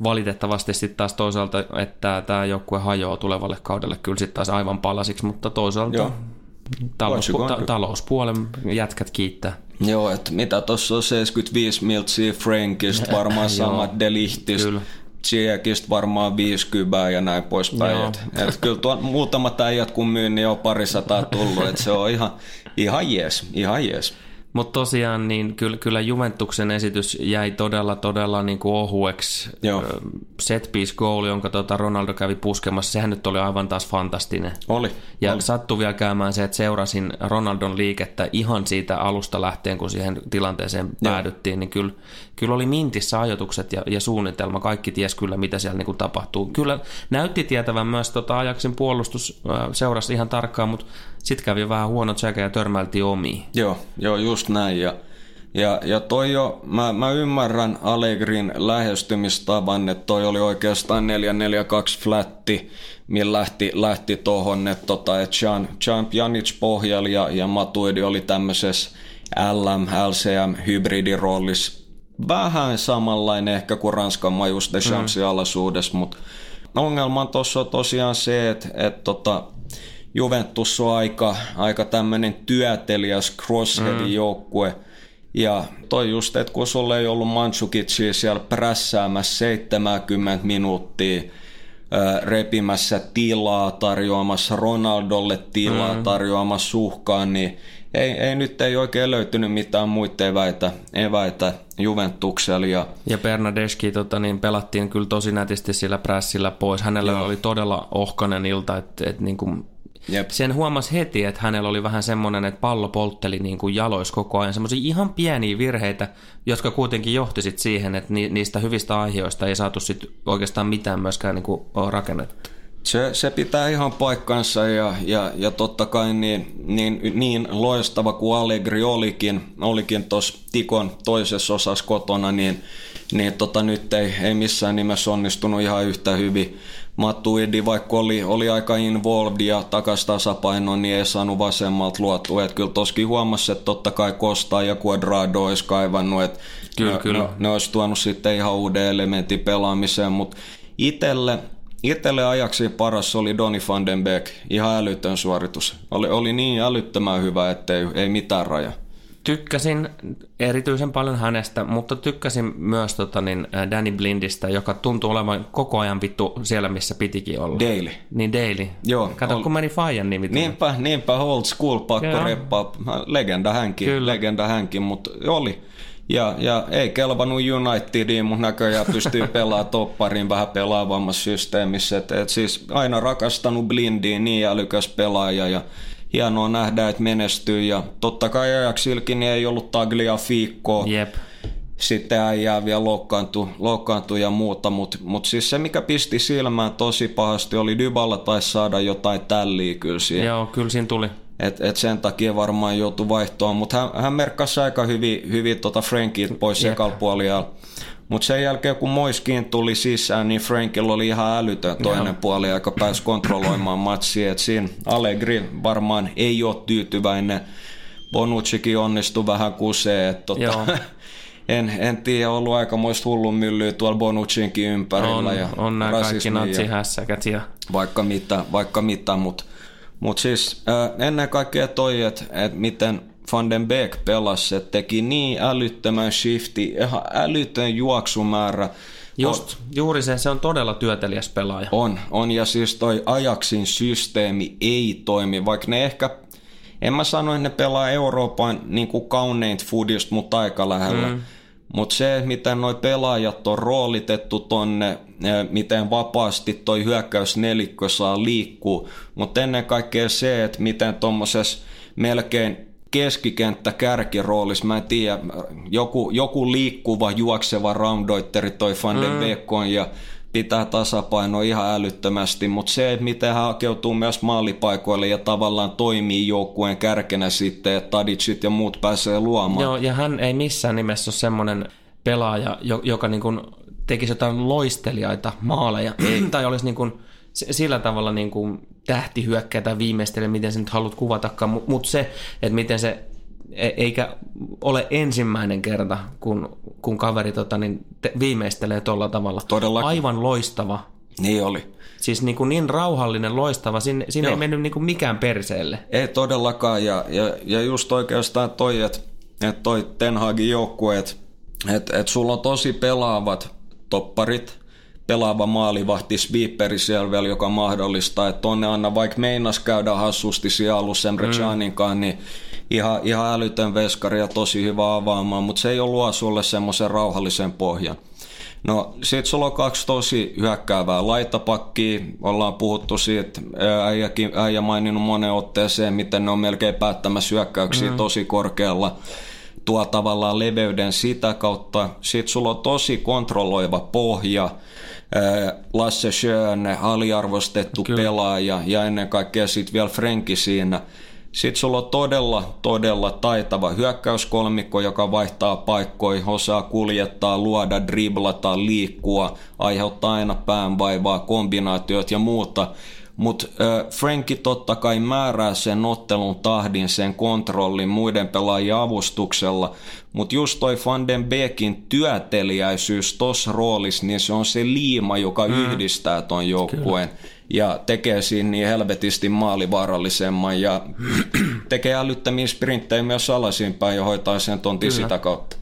valitettavasti sitten taas toisaalta, että tämä joukkue hajoaa tulevalle kaudelle kyllä sitten taas aivan palasiksi, mutta toisaalta Joo. Talouspu- ta- talouspuolen jätkät kiittää. Joo, että mitä tuossa on 75 miltsiä Frankista, varmaan samat Delihtis, Tsiekistä varmaan 50 ja näin poispäin. Et, et kyllä tuo muutamat äijät kun myyn, niin on parisataa tullut, että se on ihan, ihan jees, ihan jees. Mutta tosiaan niin kyllä, kyllä Juventuksen esitys jäi todella, todella niin kuin ohueksi. Joo. Set piece goal, jonka tota Ronaldo kävi puskemassa, sehän nyt oli aivan taas fantastinen. Oli. Ja oli. sattui vielä käymään se, että seurasin Ronaldon liikettä ihan siitä alusta lähtien, kun siihen tilanteeseen Joo. päädyttiin, niin kyllä, kyllä oli mintissä ajatukset ja, ja suunnitelma. Kaikki ties kyllä, mitä siellä niin kuin tapahtuu. Kyllä näytti tietävän myös tota Ajaksin puolustus seurasi ihan tarkkaan, mutta sitten kävi vähän huono tsekä ja törmäiltiin omiin. Joo, joo, just näin. Ja, ja, ja toi jo, mä, mä ymmärrän Allegrin lähestymistavan, että toi oli oikeastaan 4-4-2 flatti, millä lähti, lähti tohon, että tota, et Jean, Jean Pjanic pohjalla ja, ja Matuidi oli tämmöisessä LM, LCM hybridiroolissa. Vähän samanlainen ehkä kuin Ranskan Majus Deschampsin mm. alaisuudessa, mutta ongelma tuossa on tosiaan se, että, että tota, Juventus on aika, aika tämmöinen työteliäs crossheadin mm. joukkue. Ja toi just, että kun sulla ei ollut Mansukicia siellä prässäämässä 70 minuuttia, repimässä tilaa, tarjoamassa Ronaldolle tilaa, mm. tarjoamassa suhkaan, niin ei, ei nyt ei oikein löytynyt mitään muita eväitä, eväitä Juventuksella. Ja, ja Bernadeschi tota, niin pelattiin kyllä tosi nätisti sillä prässillä pois. Hänellä Joo. oli todella ohkainen ilta, että et, niin kuin Jep. Sen huomasi heti, että hänellä oli vähän semmoinen, että pallo poltteli niin kuin jalois koko ajan. Semmoisia ihan pieniä virheitä, jotka kuitenkin johti sit siihen, että niistä hyvistä aiheista ei saatu sit oikeastaan mitään myöskään niin kuin rakennettu. Se, se pitää ihan paikkansa ja, ja, ja totta kai niin, niin, niin loistava kuin Allegri olikin, olikin tuossa Tikon toisessa osassa kotona, niin, niin tota, nyt ei, ei missään nimessä onnistunut ihan yhtä hyvin. Matuidi, vaikka oli, oli aika involved ja takas tasapaino, niin ei saanut vasemmalta luotua. Että kyllä toskin huomasi, että totta kai Costa ja Quadrado olisi kaivannut, että kyllä, ne, kyllä. Ne, ne olisi tuonut sitten ihan uuden elementin pelaamiseen, mutta itselle Itselle ajaksi paras oli Donny van den Beek, ihan älytön suoritus. Oli, oli niin älyttömän hyvä, ettei ei mitään raja. Tykkäsin erityisen paljon hänestä, mutta tykkäsin myös tota, niin, Danny Blindistä, joka tuntuu olevan koko ajan vittu siellä, missä pitikin olla. Daily. Niin Daily. Joo. Kato, ol... kun meni Fajan nimi. Niinpä, niinpä old school pakko reppaa. Legenda hänkin, Kyllä. legenda hänkin, mutta oli. Ja, ja ei kelvannut Unitediin, mutta näköjään pystyy pelaamaan toppariin vähän pelaavammassa systeemissä. Et, et siis aina rakastanut Blindiin, niin älykäs pelaaja ja hienoa nähdä, että menestyy. Ja totta kai Ajaxilkin niin ei ollut taglia fiikkoa. Jep. Sitten äijää vielä loukkaantui, loukkaantui ja muuta, mutta mut siis se mikä pisti silmään tosi pahasti oli Dybala taisi saada jotain tälliä kyllä siihen. Joo, kyllä siinä tuli. Et, et sen takia varmaan joutui vaihtoon, mutta hän, hän merkkasi aika hyvin, hyvin tota Frankit pois yep. sekalla Mutta sen jälkeen kun Moiskin tuli sisään, niin Frankilla oli ihan älytön toinen Joo. puoli, joka pääsi kontrolloimaan matsia. Et siinä Allegri varmaan ei ole tyytyväinen. Bonuccikin onnistui vähän kuseen. Tota, en, en tiedä, ollut aikamoista hullun myllyä tuolla Bonuccinkin ympärillä. On, ja on nämä kaikki natsihässäkät. Ja... Vaikka mitä, vaikka mitä mutta mutta siis äh, ennen kaikkea toi, että et miten Van den Beek pelasi, että teki niin älyttömän shifti, ihan älytön juoksumäärä. Just, on, juuri se, se on todella työtelijäs pelaaja. On, on ja siis toi Ajaksin systeemi ei toimi, vaikka ne ehkä, en mä sano, että ne pelaa Euroopan niin kuin kauneinta foodista, mutta aika lähellä. Mm. Mutta se, miten noi pelaajat on roolitettu tonne, miten vapaasti toi hyökkäysnelikkö saa liikkua, mutta ennen kaikkea se, että miten tuommoisessa melkein keskikenttä kärkiroolissa, mä en tiedä, joku, joku liikkuva, juokseva roundoitteri toi Van mm. ja pitää tasapaino ihan älyttömästi, mutta se, että miten hän hakeutuu myös maalipaikoille ja tavallaan toimii joukkueen kärkenä sitten, että Tadicit ja muut pääsee luomaan. Joo, ja hän ei missään nimessä ole semmoinen pelaaja, joka niin kuin tekisi jotain loistelijaita maaleja, tai olisi niin kuin sillä tavalla niin kuin tähti hyökkää tai viimeistele, miten sä nyt haluat kuvatakaan, mutta se, että miten se eikä ole ensimmäinen kerta, kun, kun kaveri tota, niin te, viimeistelee tuolla tavalla. Todellakin. Aivan loistava. Niin oli. Siis niin, kuin niin rauhallinen, loistava, siinä, siinä ei mennyt niin kuin mikään perseelle. Ei todellakaan, ja, ja, ja just oikeastaan toi, että et toi Ten Hagin joukkue, että et, et sulla on tosi pelaavat topparit, pelaava maalivahti Sweeperi siellä vielä, joka mahdollistaa, että tonne anna vaikka meinas käydä hassusti siellä alussa Emre mm. niin ihan, ihan älytön veskari ja tosi hyvä avaamaan, mutta se ei ole luo sulle semmoisen rauhallisen pohjan. No sit sulla on kaksi tosi hyökkäävää laitapakkia. Ollaan puhuttu siitä, äijäkin, äijä maininnut moneen otteeseen, miten ne on melkein päättämässä hyökkäyksiä mm. tosi korkealla. Tuo tavallaan leveyden sitä kautta. Sitten sulla on tosi kontrolloiva pohja. Lasse Schön, aliarvostettu Kyllä. pelaaja ja ennen kaikkea sitten vielä Frenki siinä – sitten sulla on todella, todella taitava hyökkäyskolmikko, joka vaihtaa paikkoja, osaa kuljettaa, luoda, driblata, liikkua, aiheuttaa aina päänvaivaa, kombinaatiot ja muuta. Mutta Franki totta kai määrää sen ottelun tahdin, sen kontrollin muiden pelaajien avustuksella, mutta just toi Van den Beekin työteliäisyys tuossa roolissa, niin se on se liima, joka mm. yhdistää ton joukkueen. Ja tekee siinä niin helvetisti maalivaarallisemman ja tekee älyttömiä sprinttejä myös alaisinpäin ja hoitaa sen tontin Kyllä. sitä kautta.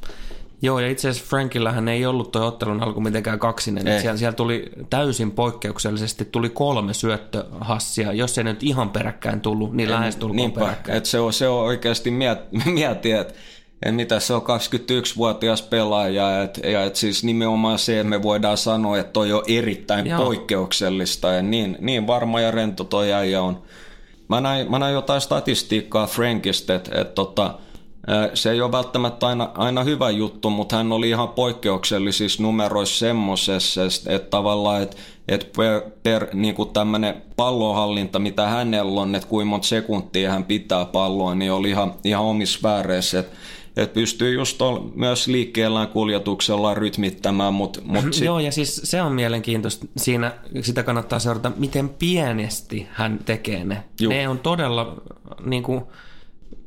Joo, ja itse asiassa Frankillähän ei ollut tuo ottelun alku mitenkään kaksinen. Siellä, siellä tuli täysin poikkeuksellisesti tuli kolme syöttöhassia, jos ei nyt ihan peräkkäin tullut, niin lähes tulkoon peräkkäin. Et se, on, se on oikeasti miet, mieti, että et mitä se on 21-vuotias pelaaja, et, ja et siis nimenomaan se, että me voidaan sanoa, että toi on erittäin Joo. poikkeuksellista, ja niin, niin varma ja rento toi äijä on. Mä näin, mä näin jotain statistiikkaa Frankista, että et tota, se ei ole välttämättä aina, aina hyvä juttu, mutta hän oli ihan poikkeuksellisissa numeroissa semmoisessa, että tavallaan, että et per, per niin tämmöinen pallonhallinta, mitä hänellä on, että kuinka monta sekuntia hän pitää palloa, niin oli ihan, ihan omissa vääreissä. Että että pystyy just ol, myös liikkeellään kuljetuksella rytmittämään. Mut, mut sit... Joo, ja siis se on mielenkiintoista. Siinä sitä kannattaa seurata, miten pienesti hän tekee ne. Juh. Ne on todella niin kuin,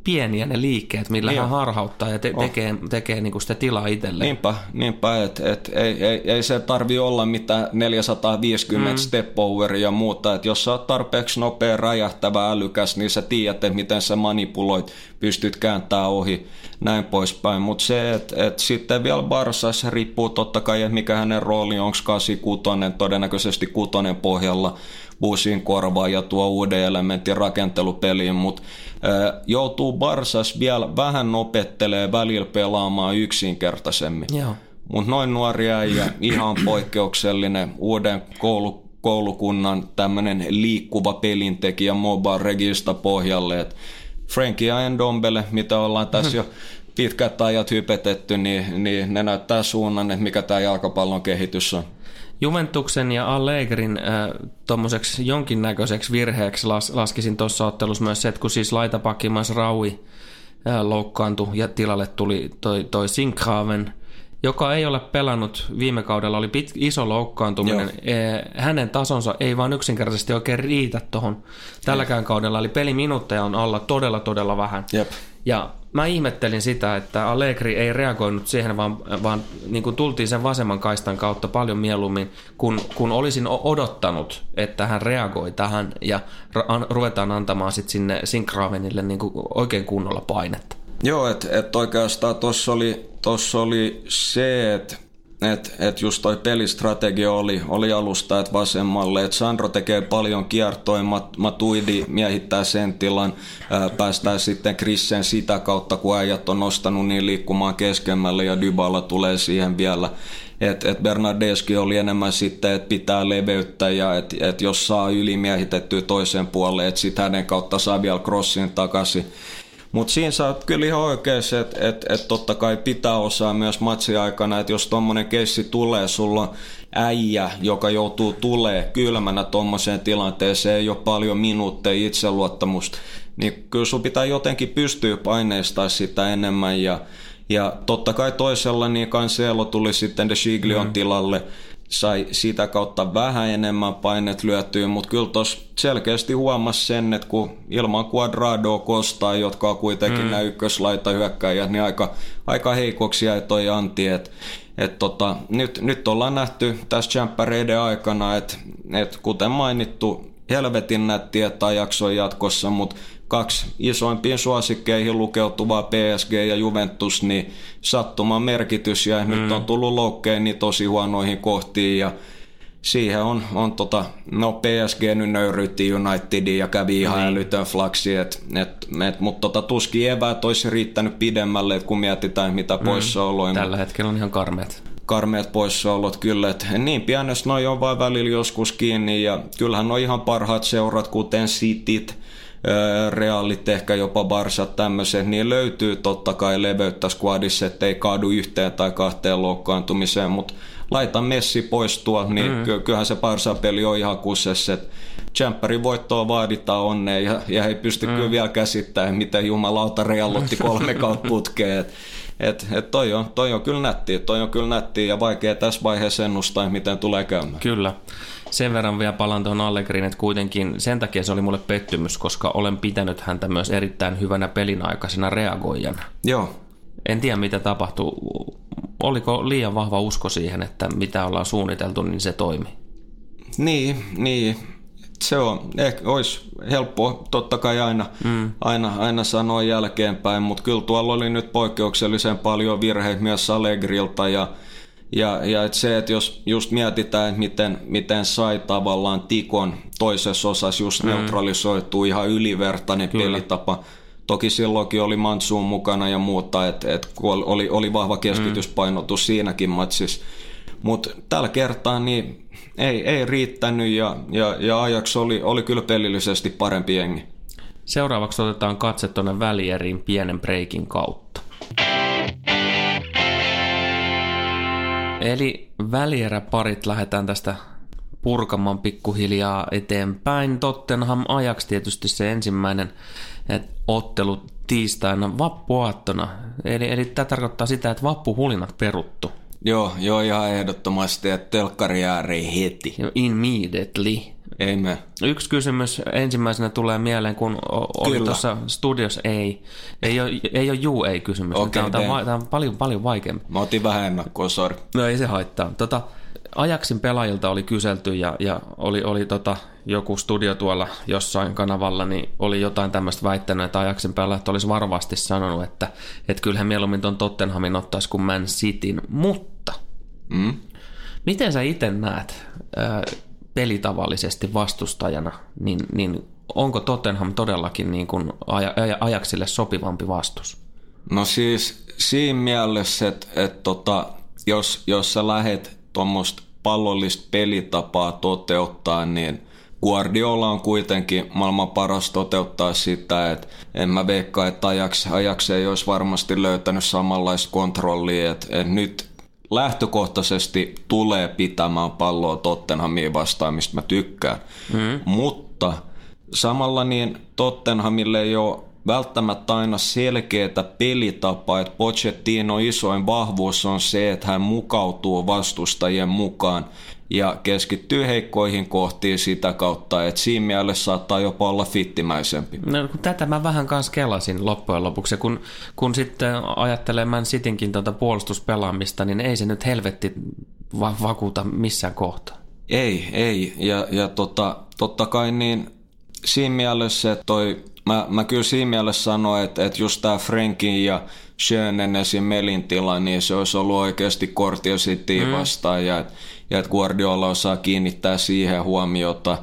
pieniä ne liikkeet, millä niin hän harhauttaa ja te- oh. tekee, tekee niinku sitä tilaa itselleen. Niinpä, niinpä että et, ei, ei, ei, se tarvi olla mitään 450 mm. step over ja muuta. Et jos sä oot tarpeeksi nopea, räjähtävä, älykäs, niin sä tiedät, miten sä manipuloit, pystyt kääntämään ohi, näin poispäin. Mutta se, että et sitten vielä Barsassa riippuu totta kai, että mikä hänen rooli on, onko 86, todennäköisesti kutonen pohjalla, busin korvaa ja tuo uuden elementin rakentelupeliin, mutta joutuu Barsas vielä vähän opettelee välillä pelaamaan yksinkertaisemmin. Mutta noin nuori äijä, ihan poikkeuksellinen, uuden koulu, koulukunnan tämmöinen liikkuva pelintekijä Mobile Regista pohjalle. Et Frankie ja Endombele, mitä ollaan tässä jo pitkät ajat hypetetty, niin, niin ne näyttää suunnan, että mikä tämä jalkapallon kehitys on. Juventuksen ja Allegrin äh, tuommoiseksi jonkinnäköiseksi virheeksi las, laskisin tuossa ottelussa myös se, että kun siis laitapakkimas Raui äh, loukkaantui ja tilalle tuli toi, toi Sinkhaven, joka ei ole pelannut viime kaudella, oli pit, iso loukkaantuminen. Joo. Hänen tasonsa ei vaan yksinkertaisesti oikein riitä tuohon tälläkään kaudella, eli peliminuutteja on alla todella todella vähän. Jep. Ja mä ihmettelin sitä, että Allegri ei reagoinut siihen, vaan, vaan niin kuin tultiin sen vasemman kaistan kautta paljon mieluummin, kun, kun olisin odottanut, että hän reagoi tähän ja ruvetaan antamaan sitten sinne Sinkravenille niin kuin oikein kunnolla painetta. Joo, että et oikeastaan tuossa oli, oli se, että et, et just toi pelistrategia oli, oli alusta, että vasemmalle, että Sandro tekee paljon kiertoja, Mat, Matuidi miehittää sen tilan, ää, päästään sitten Krissen sitä kautta, kun äijät on nostanut niin liikkumaan keskemmälle ja Dybala tulee siihen vielä. Et, et Bernardeski oli enemmän sitten, että pitää leveyttä ja että et jos saa ylimiehitettyä toisen puoleen, että sitten hänen kautta saa vielä crossin takaisin. Mutta siinä sä oot kyllä ihan oikeassa, että et, et totta kai pitää osaa myös matsi aikana, että jos tommonen keissi tulee, sulla on äijä, joka joutuu tulee kylmänä tommoseen tilanteeseen, ei ole paljon minuutteja itseluottamusta, niin kyllä sun pitää jotenkin pystyä paineistaa sitä enemmän ja, ja totta kai toisella niin Cancelo tuli sitten De Giglion mm. tilalle, sai sitä kautta vähän enemmän painet lyötyä, mutta kyllä tuossa selkeästi huomasi sen, että kun ilman Quadrado kostaa, jotka on kuitenkin mm. nämä ykköslaita hyökkäjät, niin aika, aika heikoksi jäi toi Antti, että et tota, nyt, nyt ollaan nähty tässä Champereiden aikana, että et kuten mainittu, helvetin nättiä tai jaksoin jatkossa, mutta kaksi isoimpiin suosikkeihin lukeutuvaa PSG ja Juventus, niin sattuman merkitys ja mm. nyt on tullut loukkeen niin tosi huonoihin kohtiin ja siihen on, on tota, no PSG nyt nöyryytti Unitedin ja kävi ihan niin. älytön flaksi, et, et, et, mutta tota, tuskin eväät olisi riittänyt pidemmälle, kun mietitään mitä mm. poissaoloja. Tällä hetkellä on ihan karmeet karmeat poissaolot kyllä, että niin pienessä noin on vain välillä joskus kiinni ja kyllähän on ihan parhaat seurat, kuten Cityt, Realit, ehkä jopa Barsat tämmöiset, niin löytyy totta kai leveyttä squadissa, ettei kaadu yhteen tai kahteen loukkaantumiseen, mutta laita Messi pois tuo, niin mm. kyllähän se Barsa-peli on ihan kussessa, että Champerin voittoa vaaditaan onneen ja, ja ei pysty mm. kyllä vielä käsittämään, miten jumalauta reallotti kolme kautta putkeen. Et, et, et toi, on, toi on kyllä nättiä, toi on kyllä nättiä ja vaikea tässä vaiheessa ennustaa, miten tulee käymään. Kyllä. Sen verran vielä palaan tuohon Allegriin, että kuitenkin sen takia se oli mulle pettymys, koska olen pitänyt häntä myös erittäin hyvänä pelinaikaisena reagoijana. Joo. En tiedä, mitä tapahtuu. Oliko liian vahva usko siihen, että mitä ollaan suunniteltu, niin se toimi? Niin, niin se on, ehkä olisi helppo totta kai aina, mm. aina, aina sanoa jälkeenpäin, mutta kyllä tuolla oli nyt poikkeuksellisen paljon virheitä myös Allegrilta ja, ja, ja et se, että jos just mietitään, että miten, miten sai tavallaan Tikon toisessa osassa just mm. neutralisoitu ihan ylivertainen kyllä. pelitapa, Toki silloinkin oli Mansuun mukana ja muuta, että et oli, oli vahva keskityspainotus mm. siinäkin matsissa. Mutta tällä kertaa niin ei, ei riittänyt ja, ja, ja Ajax oli, oli kyllä pelillisesti parempi jengi. Seuraavaksi otetaan katse tuonne välieriin pienen breikin kautta. Eli välieräparit lähdetään tästä purkamaan pikkuhiljaa eteenpäin. Tottenham Ajax tietysti se ensimmäinen ottelu tiistaina vappuaattona. Eli, eli tämä tarkoittaa sitä, että vappuhulinat peruttu. Joo, joo ihan ehdottomasti, että telkkari heti. Immediately. Ei me. Yksi kysymys ensimmäisenä tulee mieleen, kun oli tuossa studios ei. Ei ole, ei ole juu ei kysymys. Okay, tämä, on, tämä, on, tämä on paljon, paljon vaikeampi. Mä otin vähän ennakkoa, sorry. No ei se haittaa. Tota, Ajaksin pelaajilta oli kyselty ja, ja oli, oli tota, joku studio tuolla jossain kanavalla, niin oli jotain tämmöistä väittänyt, että Ajaksin pelaajat olisi varmasti sanonut, että, että kyllähän mieluummin tuon Tottenhamin ottaisi kuin Man Cityn, mutta mm. miten sä itse näet äh, pelitavallisesti vastustajana, niin, niin onko Tottenham todellakin niin kuin aj- Ajaksille sopivampi vastus? No siis siinä mielessä, että, että tota, jos, jos sä lähet tuommoista pallollista pelitapaa toteuttaa, niin Guardiola on kuitenkin maailman paras toteuttaa sitä, että en mä veikkaa, että Ajax, Ajax ei olisi varmasti löytänyt samanlaista kontrollia, että, että nyt lähtökohtaisesti tulee pitämään palloa Tottenhamiin vastaan, mistä mä tykkään. Mm. Mutta samalla niin Tottenhamille ei ole välttämättä aina selkeätä pelitapaa, että Pochettino isoin vahvuus on se, että hän mukautuu vastustajien mukaan ja keskittyy heikkoihin kohtiin sitä kautta, että siinä mielessä saattaa jopa olla fittimäisempi. No, tätä mä vähän kanssa kelasin loppujen lopuksi, kun, kun sitten ajattelee Man Citynkin tuota puolustuspelaamista, niin ei se nyt helvetti va- vakuuta missään kohtaa. Ei, ei, ja, ja tota, totta kai niin siinä mielessä, että toi mä, mä kyllä siinä mielessä sanoin, että, että just tämä Frankin ja Schönen esim. Melin tila, niin se olisi ollut oikeasti Kortio City mm. vastaan ja, ja että Guardiola osaa kiinnittää siihen huomiota.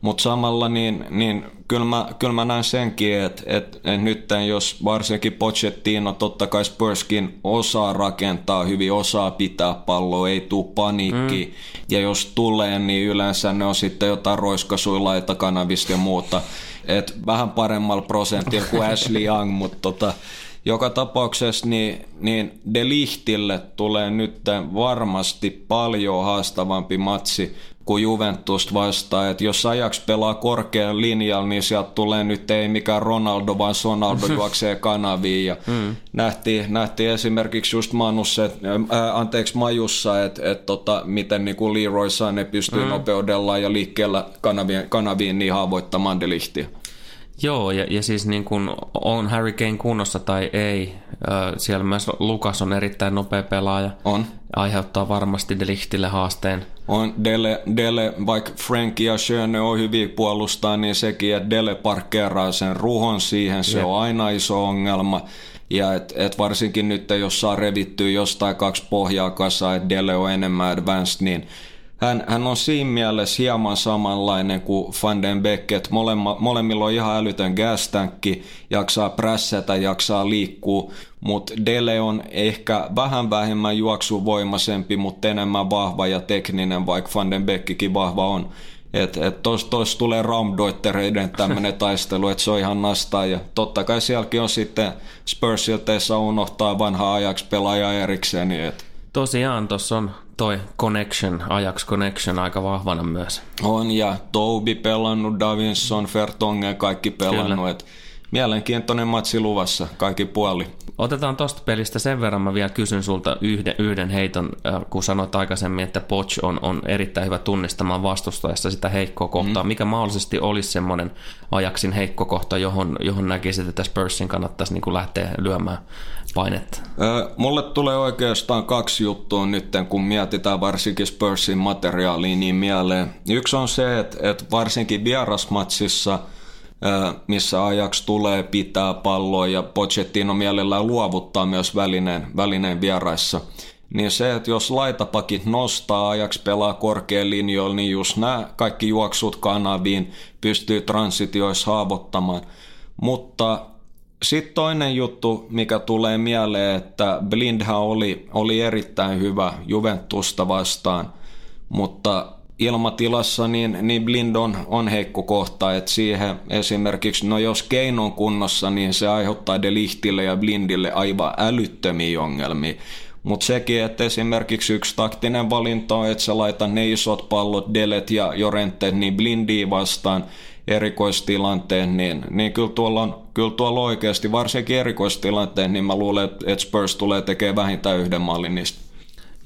Mutta samalla niin, niin kyllä, mä, kyllä mä näen senkin, että, että, että nyt jos varsinkin Pochettino totta kai Spurskin osaa rakentaa hyvin, osaa pitää palloa, ei tule paniikki. Mm. Ja jos tulee, niin yleensä ne on sitten jotain roiskasuilla kanavista ja muuta et vähän paremmalla prosentilla kuin Ashley Young, mutta tota, joka tapauksessa niin, niin De Lichtille tulee nyt varmasti paljon haastavampi matsi kuin Juventus vastaan. että jos Ajax pelaa korkean linjalla, niin sieltä tulee nyt ei mikään Ronaldo, vaan Sonaldo juoksee kanaviin. Ja mm. nähtiin, nähtiin, esimerkiksi just Manussa, et, äh, anteeksi Majussa, että et, tota, miten niin kuin Leroy Sané pystyy mm. nopeudella ja liikkeellä kanaviin, kanaviin niin haavoittamaan Delihtiä. Joo, ja, ja siis niin kun on Harry Kane kunnossa tai ei, siellä myös Lukas on erittäin nopea pelaaja. On. Aiheuttaa varmasti Delichtille haasteen. On Dele, Dele vaikka Frank ja Schöne on hyvin puolustaa, niin sekin, että Dele parkkeeraa sen ruhon siihen, se Jep. on aina iso ongelma. Ja et, et varsinkin nyt, jos saa revittyä jostain kaksi pohjaa kasaan, että Dele on enemmän advanced, niin hän, hän on siinä mielessä hieman samanlainen kuin Van den Beek, että molemma, molemmilla on ihan älytön gastankki, jaksaa prässätä, jaksaa liikkua, mutta Dele on ehkä vähän vähemmän juoksuvoimaisempi, mutta enemmän vahva ja tekninen, vaikka Van den Beekkikin vahva on. Että et tos, tos tulee Raumdoittereiden tämmöinen taistelu, että se on ihan nastaa. Ja totta kai sielläkin on sitten Spursilta saa unohtaa vanha ajaksi pelaaja erikseen. Niin et. Tosiaan, tuossa on toi Connection, Ajax Connection aika vahvana myös. On ja Toby pelannut, Davinson, Fertongen kaikki pelannut. Et mielenkiintoinen matsi luvassa kaikki puoli. Otetaan tuosta pelistä sen verran, mä vielä kysyn sulta yhden, yhden heiton, äh, kun sanoit aikaisemmin, että Poch on, on erittäin hyvä tunnistamaan vastustajassa sitä heikkoa kohtaa. Mm. Mikä mahdollisesti olisi semmoinen ajaksin heikko kohta, johon, johon näkisit, että Spursin kannattaisi niin kuin lähteä lyömään painetta? mulle tulee oikeastaan kaksi juttua nyt, kun mietitään varsinkin Spursin materiaalia niin mieleen. Yksi on se, että, varsinkin vierasmatsissa – missä Ajax tulee pitää palloa ja Pochettino mielellään luovuttaa myös välineen, välineen vieraissa. Niin se, että jos laitapakit nostaa, Ajax pelaa korkean linjoilla, niin just nämä kaikki juoksut kanaviin pystyy transitioissa haavoittamaan. Mutta sitten toinen juttu, mikä tulee mieleen, että Blindhän oli, oli erittäin hyvä Juventusta vastaan, mutta ilmatilassa niin, niin Blind on, on heikko kohta, että siihen esimerkiksi, no jos Keino on kunnossa, niin se aiheuttaa De Lichtille ja Blindille aivan älyttömiä ongelmia. Mutta sekin, että esimerkiksi yksi taktinen valinta on, että sä laitat ne isot pallot, Delet ja Jorente, niin Blindiin vastaan erikoistilanteen, niin, niin kyllä, tuolla on, kyllä tuolla oikeasti, varsinkin erikoistilanteen, niin mä luulen, että Spurs tulee tekemään vähintään yhden mallin niistä.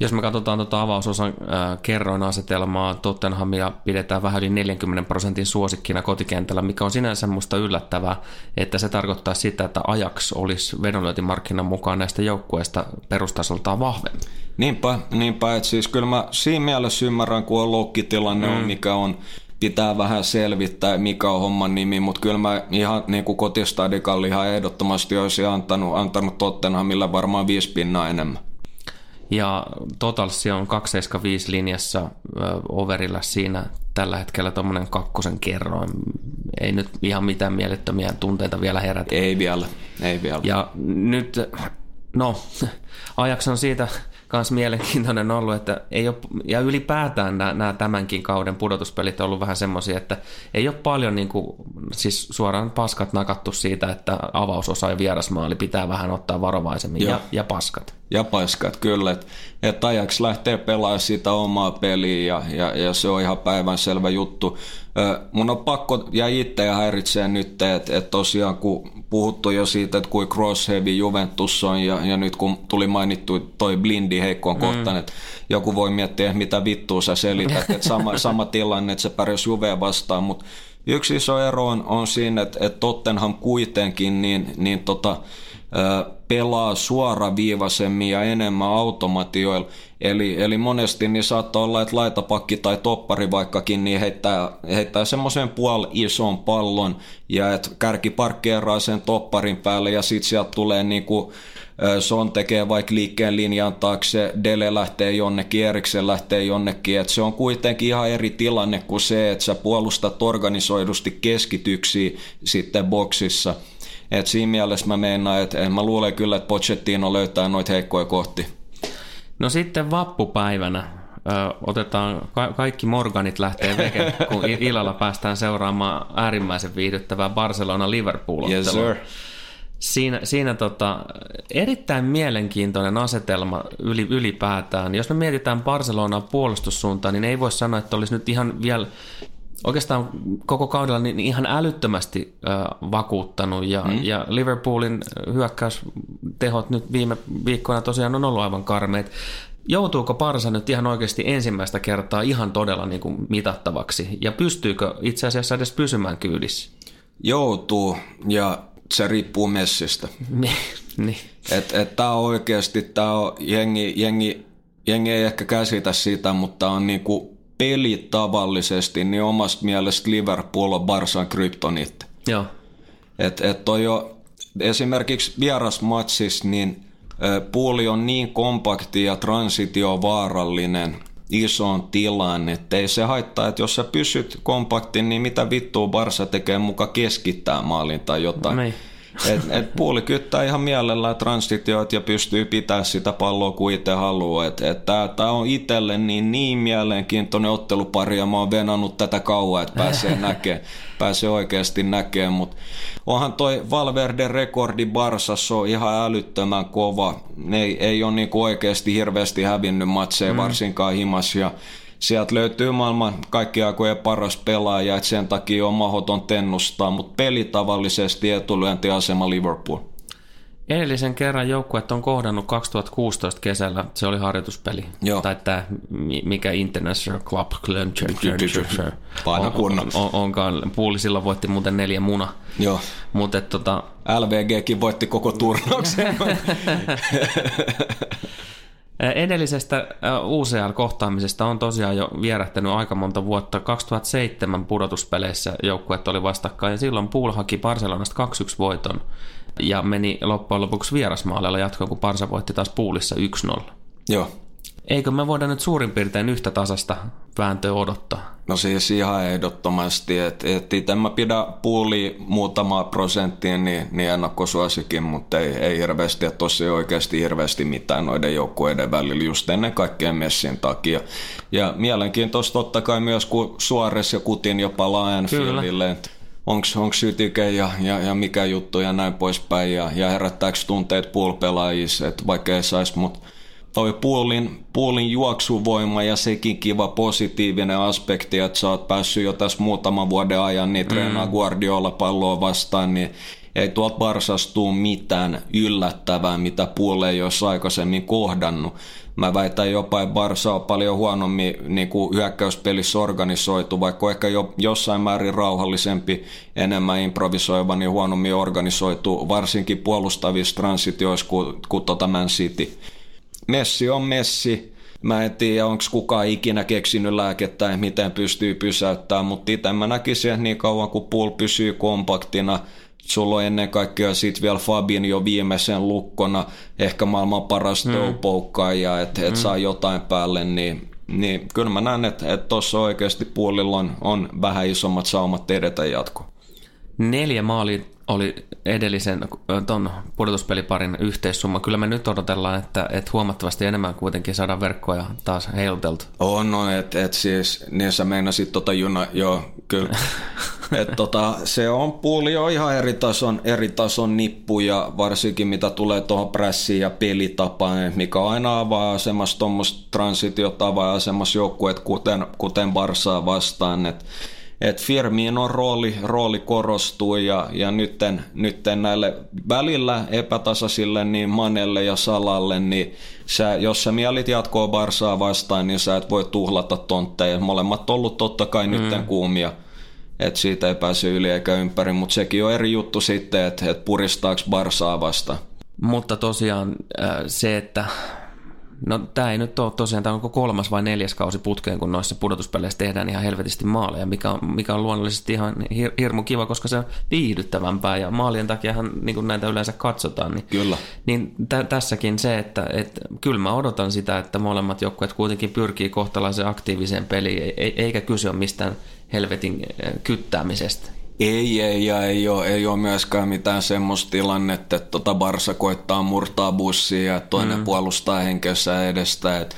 Jos me katsotaan tuota avausosan äh, kerroin asetelmaa, Tottenhamia pidetään vähän yli 40 prosentin suosikkina kotikentällä, mikä on sinänsä musta yllättävää, että se tarkoittaa sitä, että Ajax olisi vedonlyöntimarkkinan mukaan näistä joukkueista perustasoltaan vahvempi. Niinpä, niinpä että siis kyllä mä siinä mielessä ymmärrän, kun on lokkitilanne mm. on, mikä on, pitää vähän selvittää, mikä on homman nimi, mutta kyllä mä ihan niin kuin kotistadikalla ihan ehdottomasti olisin antanut, antanut Tottenhamille varmaan viisi pinnaa enemmän. Ja Totalsi on 275 linjassa overilla siinä tällä hetkellä tuommoinen kakkosen kerroin. Ei nyt ihan mitään mielettömiä tunteita vielä herätä. Ei vielä, ei vielä. Ja nyt, no, Ajax on siitä myös mielenkiintoinen ollut, että ei ole, ja ylipäätään nämä, nämä tämänkin kauden pudotuspelit on ollut vähän semmoisia, että ei ole paljon niin kuin, siis suoraan paskat nakattu siitä, että avausosa ja vierasmaali pitää vähän ottaa varovaisemmin ja, ja paskat. Ja paskat, kyllä. Että et Ajax lähtee pelaamaan sitä omaa peliä ja, ja, ja se on ihan päivänselvä juttu. Mun on pakko ja itse häiritsee nyt, että et tosiaan kun puhuttu jo siitä, että kuin crossheavy Juventus on ja, ja nyt kun tuli mainittu toi blindi heikkoon mm. kohtaan, että joku voi miettiä, mitä vittua sä selität, että sama, sama tilanne, että se pärjäsi Juvea vastaan, mutta yksi iso ero on, on siinä, että, että Tottenham kuitenkin niin, niin tota, pelaa suoraviivaisemmin ja enemmän automatioilla. Eli, eli monesti niin saattaa olla, että laitapakki tai toppari vaikkakin niin heittää, heittää semmoisen puol ison pallon ja että kärki parkkeeraa sen topparin päälle ja sitten sieltä tulee niin kuin Son tekee vaikka liikkeen linjan taakse, Dele lähtee jonnekin, Eriksen lähtee jonnekin, että se on kuitenkin ihan eri tilanne kuin se, että sä puolustat organisoidusti keskityksiä sitten boksissa – et siinä mielessä mä meinaan, että mä luulen kyllä, että Pochettino löytää noita heikkoja kohti. No sitten vappupäivänä ö, otetaan, ka- kaikki Morganit lähtee veke, kun illalla päästään seuraamaan äärimmäisen viihdyttävää Barcelona-Liverpool. Yes, sir. Siinä, siinä tota, erittäin mielenkiintoinen asetelma yli, ylipäätään. Jos me mietitään Barcelonaa puolustussuuntaan, niin ei voi sanoa, että olisi nyt ihan vielä oikeastaan koko kaudella niin ihan älyttömästi äh, vakuuttanut ja, mm. ja Liverpoolin hyökkäystehot nyt viime viikkoina tosiaan on ollut aivan karmeet. Joutuuko Parsa nyt ihan oikeasti ensimmäistä kertaa ihan todella niin kuin mitattavaksi ja pystyykö itse asiassa edes pysymään kyydissä? Joutuu ja se riippuu Messistä. niin. niin. Et, et tää on oikeasti, tää on jengi, jengi, jengi ei ehkä käsitä sitä, mutta on niinku peli tavallisesti, niin omasta mielestä Liverpool on Barsan kryptoniitti. Joo. Et, et toi jo, esimerkiksi vierasmatsissa, niin puuli on niin kompakti ja transitio vaarallinen isoon tilaan, että ei se haittaa, että jos sä pysyt kompaktin, niin mitä vittua Barsa tekee muka keskittää maalin tai jotain. Niin. Et, et puoli kyttää ihan mielellään transitioit ja pystyy pitää sitä palloa kuin itse haluaa. Et, et Tämä on itselle niin, niin mielenkiintoinen ottelupari ja mä oon venannut tätä kauan, että pääsee näkemään pääsee oikeasti näkemään, mutta onhan toi Valverde rekordi Barsassa on ihan älyttömän kova. Ne ei, ei ole niinku oikeasti hirveästi hävinnyt matseja, mm. varsinkaan himas ja sieltä löytyy maailman kaikki aikojen paras pelaaja, että sen takia on mahdoton tennustaa, mutta peli tavallisesti etulyöntiasema Liverpool. Edellisen kerran joukkueet on kohdannut 2016 kesällä, se oli harjoituspeli. Joo. Tai tämä, mikä International Club Paina kunnon. On, onkaan, puuli silloin voitti muuten neljä muna. Joo. Mutta tota... LVGkin voitti koko turnauksen. Edellisestä UCL-kohtaamisesta on tosiaan jo vierähtänyt aika monta vuotta. 2007 pudotuspeleissä joukkueet oli vastakkain ja silloin Pool haki Barcelonasta 2-1 voiton ja meni loppujen lopuksi vierasmaalilla jatkoon, kun Parsa voitti taas Puulissa 1-0. Joo. Eikö me voida nyt suurin piirtein yhtä tasasta vääntöä odottaa? No siis ihan ehdottomasti, että et itse mä pidän puuli muutamaa prosenttia niin, niin ennakkosuosikin, mutta ei, ei hirveästi, tossa ei oikeasti hirveästi mitään noiden joukkueiden välillä just ennen kaikkea Messin takia. Ja mielenkiintoista totta kai myös, kun Suores ja Kutin jopa palaa Anfieldille, onko sytike ja, ja, ja, mikä juttu ja näin poispäin ja, ja herättääkö tunteet pool-pelaajissa, että vaikka ei saisi, mutta toi puolin, puolin juoksuvoima ja sekin kiva positiivinen aspekti, että sä oot päässyt jo tässä muutaman vuoden ajan niin treenaa mm. Guardiola palloa vastaan, niin ei tuolta Barsasta mitään yllättävää, mitä puoleen ei olisi aikaisemmin kohdannut. Mä väitän jopa, että Barsa on paljon huonommin niin kuin hyökkäyspelissä organisoitu, vaikka ehkä jo jossain määrin rauhallisempi, enemmän improvisoiva, niin huonommin organisoitu, varsinkin puolustavissa transitioissa kuin, kuin tota Man City. Messi on Messi. Mä en tiedä, onko kukaan ikinä keksinyt lääkettä, miten pystyy pysäyttämään, mutta itse mä näkisin, että niin kauan kuin pool pysyy kompaktina, sulla on ennen kaikkea sit vielä Fabin jo viimeisen lukkona, ehkä maailman paras mm. ja että et mm. saa jotain päälle, niin, niin kyllä mä näen, että tuossa oikeasti puolilla on, on vähän isommat saumat edetä jatko. Neljä maalia oli edellisen ton pudotuspeliparin yhteissumma. Kyllä me nyt odotellaan, että, että huomattavasti enemmän kuitenkin saadaan verkkoja taas heiluteltu. On, no, että et siis, niin sä meinasit tota juna, joo, kyllä. et tota, se on puuli jo ihan eri tason, eri tason nippu ja varsinkin mitä tulee tuohon pressiin ja pelitapaan, mikä aina avaa asemassa tuommoista transitiota, avaa asemassa joukkueet kuten, kuten Barsaa vastaan, että että Firminon rooli, rooli korostuu ja, ja nytten, nytten näille välillä epätasaisille niin Manelle ja Salalle, niin sä, jos sä mielit jatkoa Barsaa vastaan, niin sä et voi tuhlata tontteja. Molemmat ollut totta kai mm. nytten kuumia, että siitä ei pääse yli eikä ympäri, mutta sekin on eri juttu sitten, että et puristaako Barsaa vastaan. Mutta tosiaan äh, se, että No tämä ei nyt ole tosiaan, tämä on kolmas vai neljäs kausi putkeen, kun noissa pudotuspeleissä tehdään ihan helvetisti maaleja, mikä on, mikä on luonnollisesti ihan hir- hirmu kiva, koska se on viihdyttävämpää ja maalien takiahan niin kuin näitä yleensä katsotaan. Niin, kyllä. Niin t- tässäkin se, että et, kyllä mä odotan sitä, että molemmat joukkueet kuitenkin pyrkii kohtalaisen aktiiviseen peliin, e-, eikä kyse ole mistään helvetin kyttäämisestä. Ei, ei, ja ei ole, ei ole myöskään mitään semmoista tilannetta, että tota Barsa koittaa murtaa bussia ja toinen mm. puolustaa henkensä edestä. Et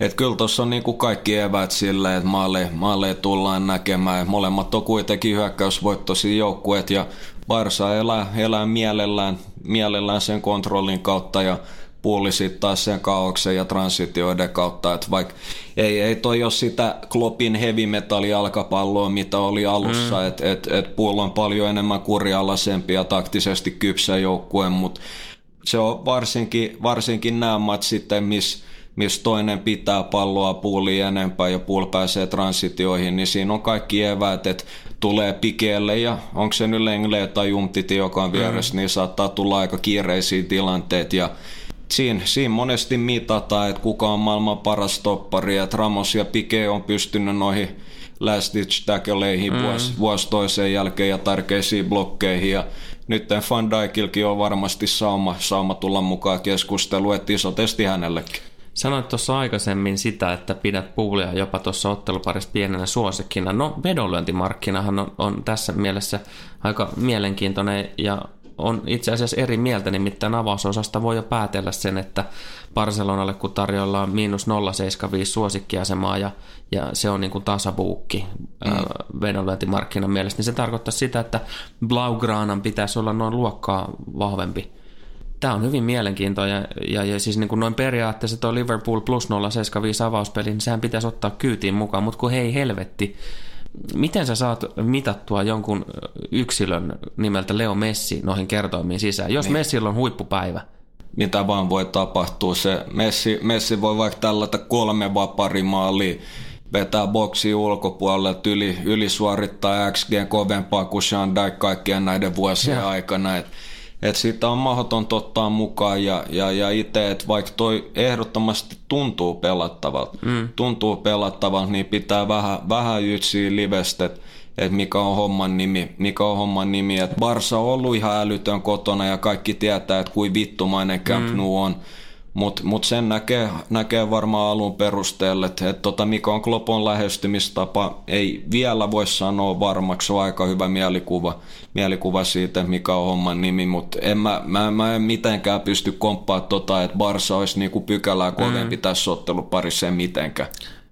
Et kyllä tuossa on niinku kaikki evät sille, että maalle, maalle tullaan näkemään. Molemmat on kuitenkin hyökkäysvoittoisia joukkueet ja Barsa elää, elää mielellään, mielellään sen kontrollin kautta ja puuli sitten taas sen kaauksen ja transitioiden kautta, että vaikka ei, ei toi ole sitä Kloppin heavy metal jalkapalloa, mitä oli alussa, mm. että et, et Puol on paljon enemmän kurialaisempi ja taktisesti kypsä joukkue, mutta se on varsinkin, varsinkin nämä matsit sitten, missä missä toinen pitää palloa puuli enempää ja puol pääsee transitioihin, niin siinä on kaikki eväät, että tulee pikeelle ja onko se nyt Lengle tai Jumtiti, joka on vieressä, mm. niin saattaa tulla aika kiireisiä tilanteet ja siinä, siinä monesti mitataan, että kuka on maailman paras toppari, että Ramos ja Pike on pystynyt noihin last ditch tackleihin mm. vuosi, vuosi toiseen jälkeen ja tärkeisiin blokkeihin ja nyt Van Dijkilkin on varmasti sauma, sauma tulla mukaan keskusteluun, että iso testi hänellekin. Sanoit tuossa aikaisemmin sitä, että pidät puulia jopa tuossa otteluparissa pienenä suosikkina. No vedonlyöntimarkkinahan on, on tässä mielessä aika mielenkiintoinen ja on itse asiassa eri mieltä, nimittäin avausosasta voi jo päätellä sen, että Barcelonalle kun tarjolla miinus 0,75 suosikkiasemaa ja, ja se on niin kuin tasabuukki mm. vedonlyöntimarkkinan mielestä, niin se tarkoittaa sitä, että Blaugranan pitäisi olla noin luokkaa vahvempi Tämä on hyvin mielenkiintoinen ja, ja, ja siis niin kuin noin periaatteessa tuo Liverpool plus 075 avauspeli, niin sehän pitäisi ottaa kyytiin mukaan, mutta kun hei helvetti, miten sä saat mitattua jonkun yksilön nimeltä Leo Messi noihin kertoimiin sisään, jos niin. Messillä on huippupäivä? Mitä vaan voi tapahtua. Se Messi, Messi voi vaikka tällaista kolme vaparimaalia vetää boksi ulkopuolelle, yli, yli suorittaa XG kovempaa kuin Sean Dyke kaikkien näiden vuosien ja. aikana. Et että siitä on mahdoton ottaa mukaan ja, ja, ja itse, että vaikka toi ehdottomasti tuntuu pelattavalta, mm. tuntuu pelattavalta, niin pitää vähän, vähän ytsiä livestä, että et mikä on homman nimi, mikä on homman nimi. Et Barsa on ollut ihan älytön kotona ja kaikki tietää, että kuin vittumainen Camp mm. Nou on. Mutta mut sen näkee, näkee varmaan alun perusteella, että et tota mikä on Klopon lähestymistapa, ei vielä voi sanoa varmaksi, on aika hyvä mielikuva, mielikuva siitä, mikä on homman nimi, mutta en mä, mä, mä en mitenkään pysty komppaa tota, että Barsa olisi niinku pykälää kovempi mm. tässä otteluparissa, en mitenkään.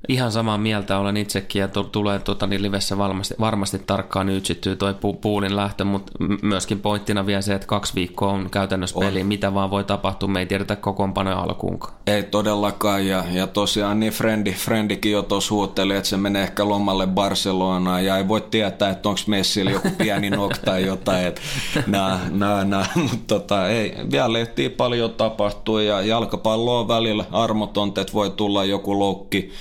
Ihan samaa mieltä olen itsekin ja tulee tuota, niin livessä varmasti, varmasti tarkkaan ytsittyy toi pu, puulin lähtö, mutta myöskin pointtina vielä se, että kaksi viikkoa on käytännössä on. peli, mitä vaan voi tapahtua, me ei tiedetä kokoonpanoja alkuunkaan. Ei todellakaan ja, ja tosiaan niin Frendi, Frendikin jo tuossa huutteli, että se menee ehkä lomalle Barcelonaan ja ei voi tietää, että onko Messillä joku pieni nok tai jotain, että nää, nää, nää. mutta tota, ei, vielä ehtii paljon tapahtuu ja jalkapallo on välillä armotonta, että voi tulla joku loukki,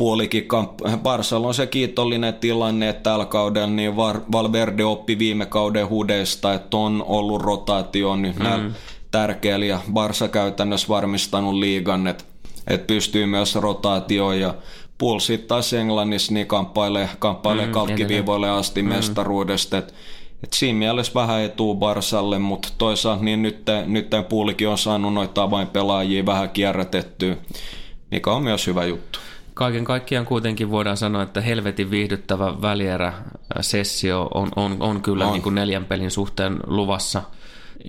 puolikin kamp- Barsalla on se kiitollinen tilanne, että tällä kaudella niin Valverde oppi viime kauden hudeista, että on ollut rotaatio nyt mm. tärkeällä ja Barsa käytännössä varmistanut liigan, että, että pystyy myös rotaatioon ja sitten taas Englannissa niin kamppailee, kamppailee mm, kalkkiviivoille asti mm. mestaruudesta, että et siinä mielessä vähän etuu Barsalle, mutta toisaalta niin nyt, nyt puulikin on saanut noita avainpelaajia vähän kierrätettyä, mikä on myös hyvä juttu kaiken kaikkiaan kuitenkin voidaan sanoa, että helvetin viihdyttävä välierä-sessio on, on, on kyllä on. Niin kuin neljän pelin suhteen luvassa.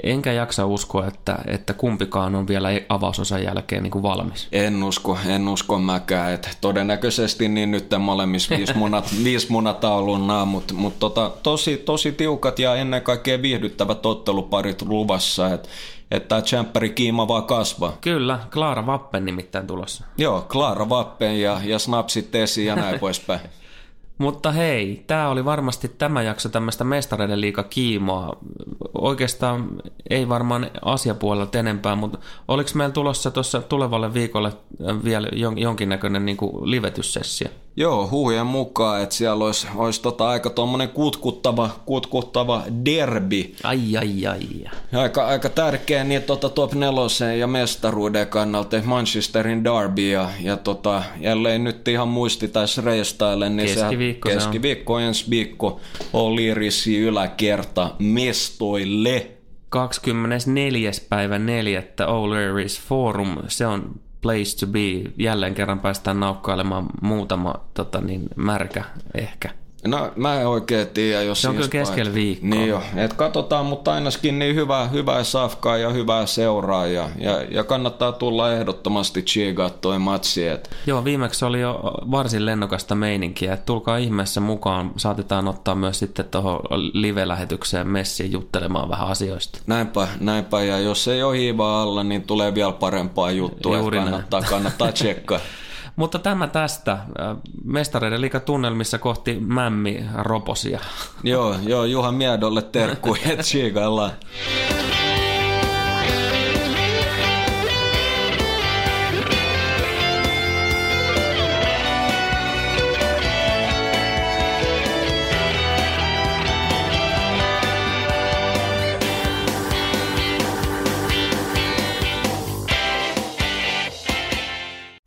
Enkä jaksa uskoa, että, että kumpikaan on vielä avausosan jälkeen niin kuin valmis. En usko, en usko mäkään. Että todennäköisesti niin nyt molemmissa viisi munat, viisi munataulunaa, mutta mut tota, tosi, tosi tiukat ja ennen kaikkea viihdyttävät otteluparit luvassa. Että että tämä tsemppäri kiima vaan kasvaa. Kyllä, Klaara Vappen nimittäin tulossa. Joo, Klaara Vappen ja, ja snapsit esiin ja näin poispäin. Mutta hei, tämä oli varmasti tämä jakso tämmöistä mestareiden liika kiimoa. Oikeastaan ei varmaan asiapuolelta enempää, mutta oliko meillä tulossa tuossa tulevalle viikolle vielä jonkinnäköinen niin livetyssessio? Joo, huhujen mukaan, että siellä olisi, olisi tota aika tuommoinen kutkuttava, kutkuttava derbi. Ai, ai, ai. Aika, aika tärkeä niin tota top nelosen ja mestaruuden kannalta Manchesterin derby ja, ja tota, jälleen nyt ihan muisti taisi reistaille, niin keskiviikko, se keskiviikko ensi viikko on liirisi yläkerta mestoille. 24. päivä 4. O'Leary's Forum, se on place to be. Jälleen kerran päästään naukkailemaan muutama tota niin, märkä ehkä. No mä en oikein tiedä, jos Se on kyllä keskellä viikkoa. Niin jo, et katsotaan, mutta ainakin niin hyvää, hyvää safkaa ja hyvää seuraa ja, ja, ja kannattaa tulla ehdottomasti chigaa toi matsi. Et Joo, viimeksi oli jo varsin lennokasta meininkiä. Et tulkaa ihmeessä mukaan. Saatetaan ottaa myös sitten tuohon live-lähetykseen messiin juttelemaan vähän asioista. näinpä, näinpä, ja jos ei ole hiivaa alla, niin tulee vielä parempaa juttua, Juuri näin. kannattaa, kannattaa tsekkaa. Mutta tämä tästä. Äh, Mestareiden liiga tunnelmissa kohti Mämmi Roposia. joo, joo, Juha Miedolle terkkuja, että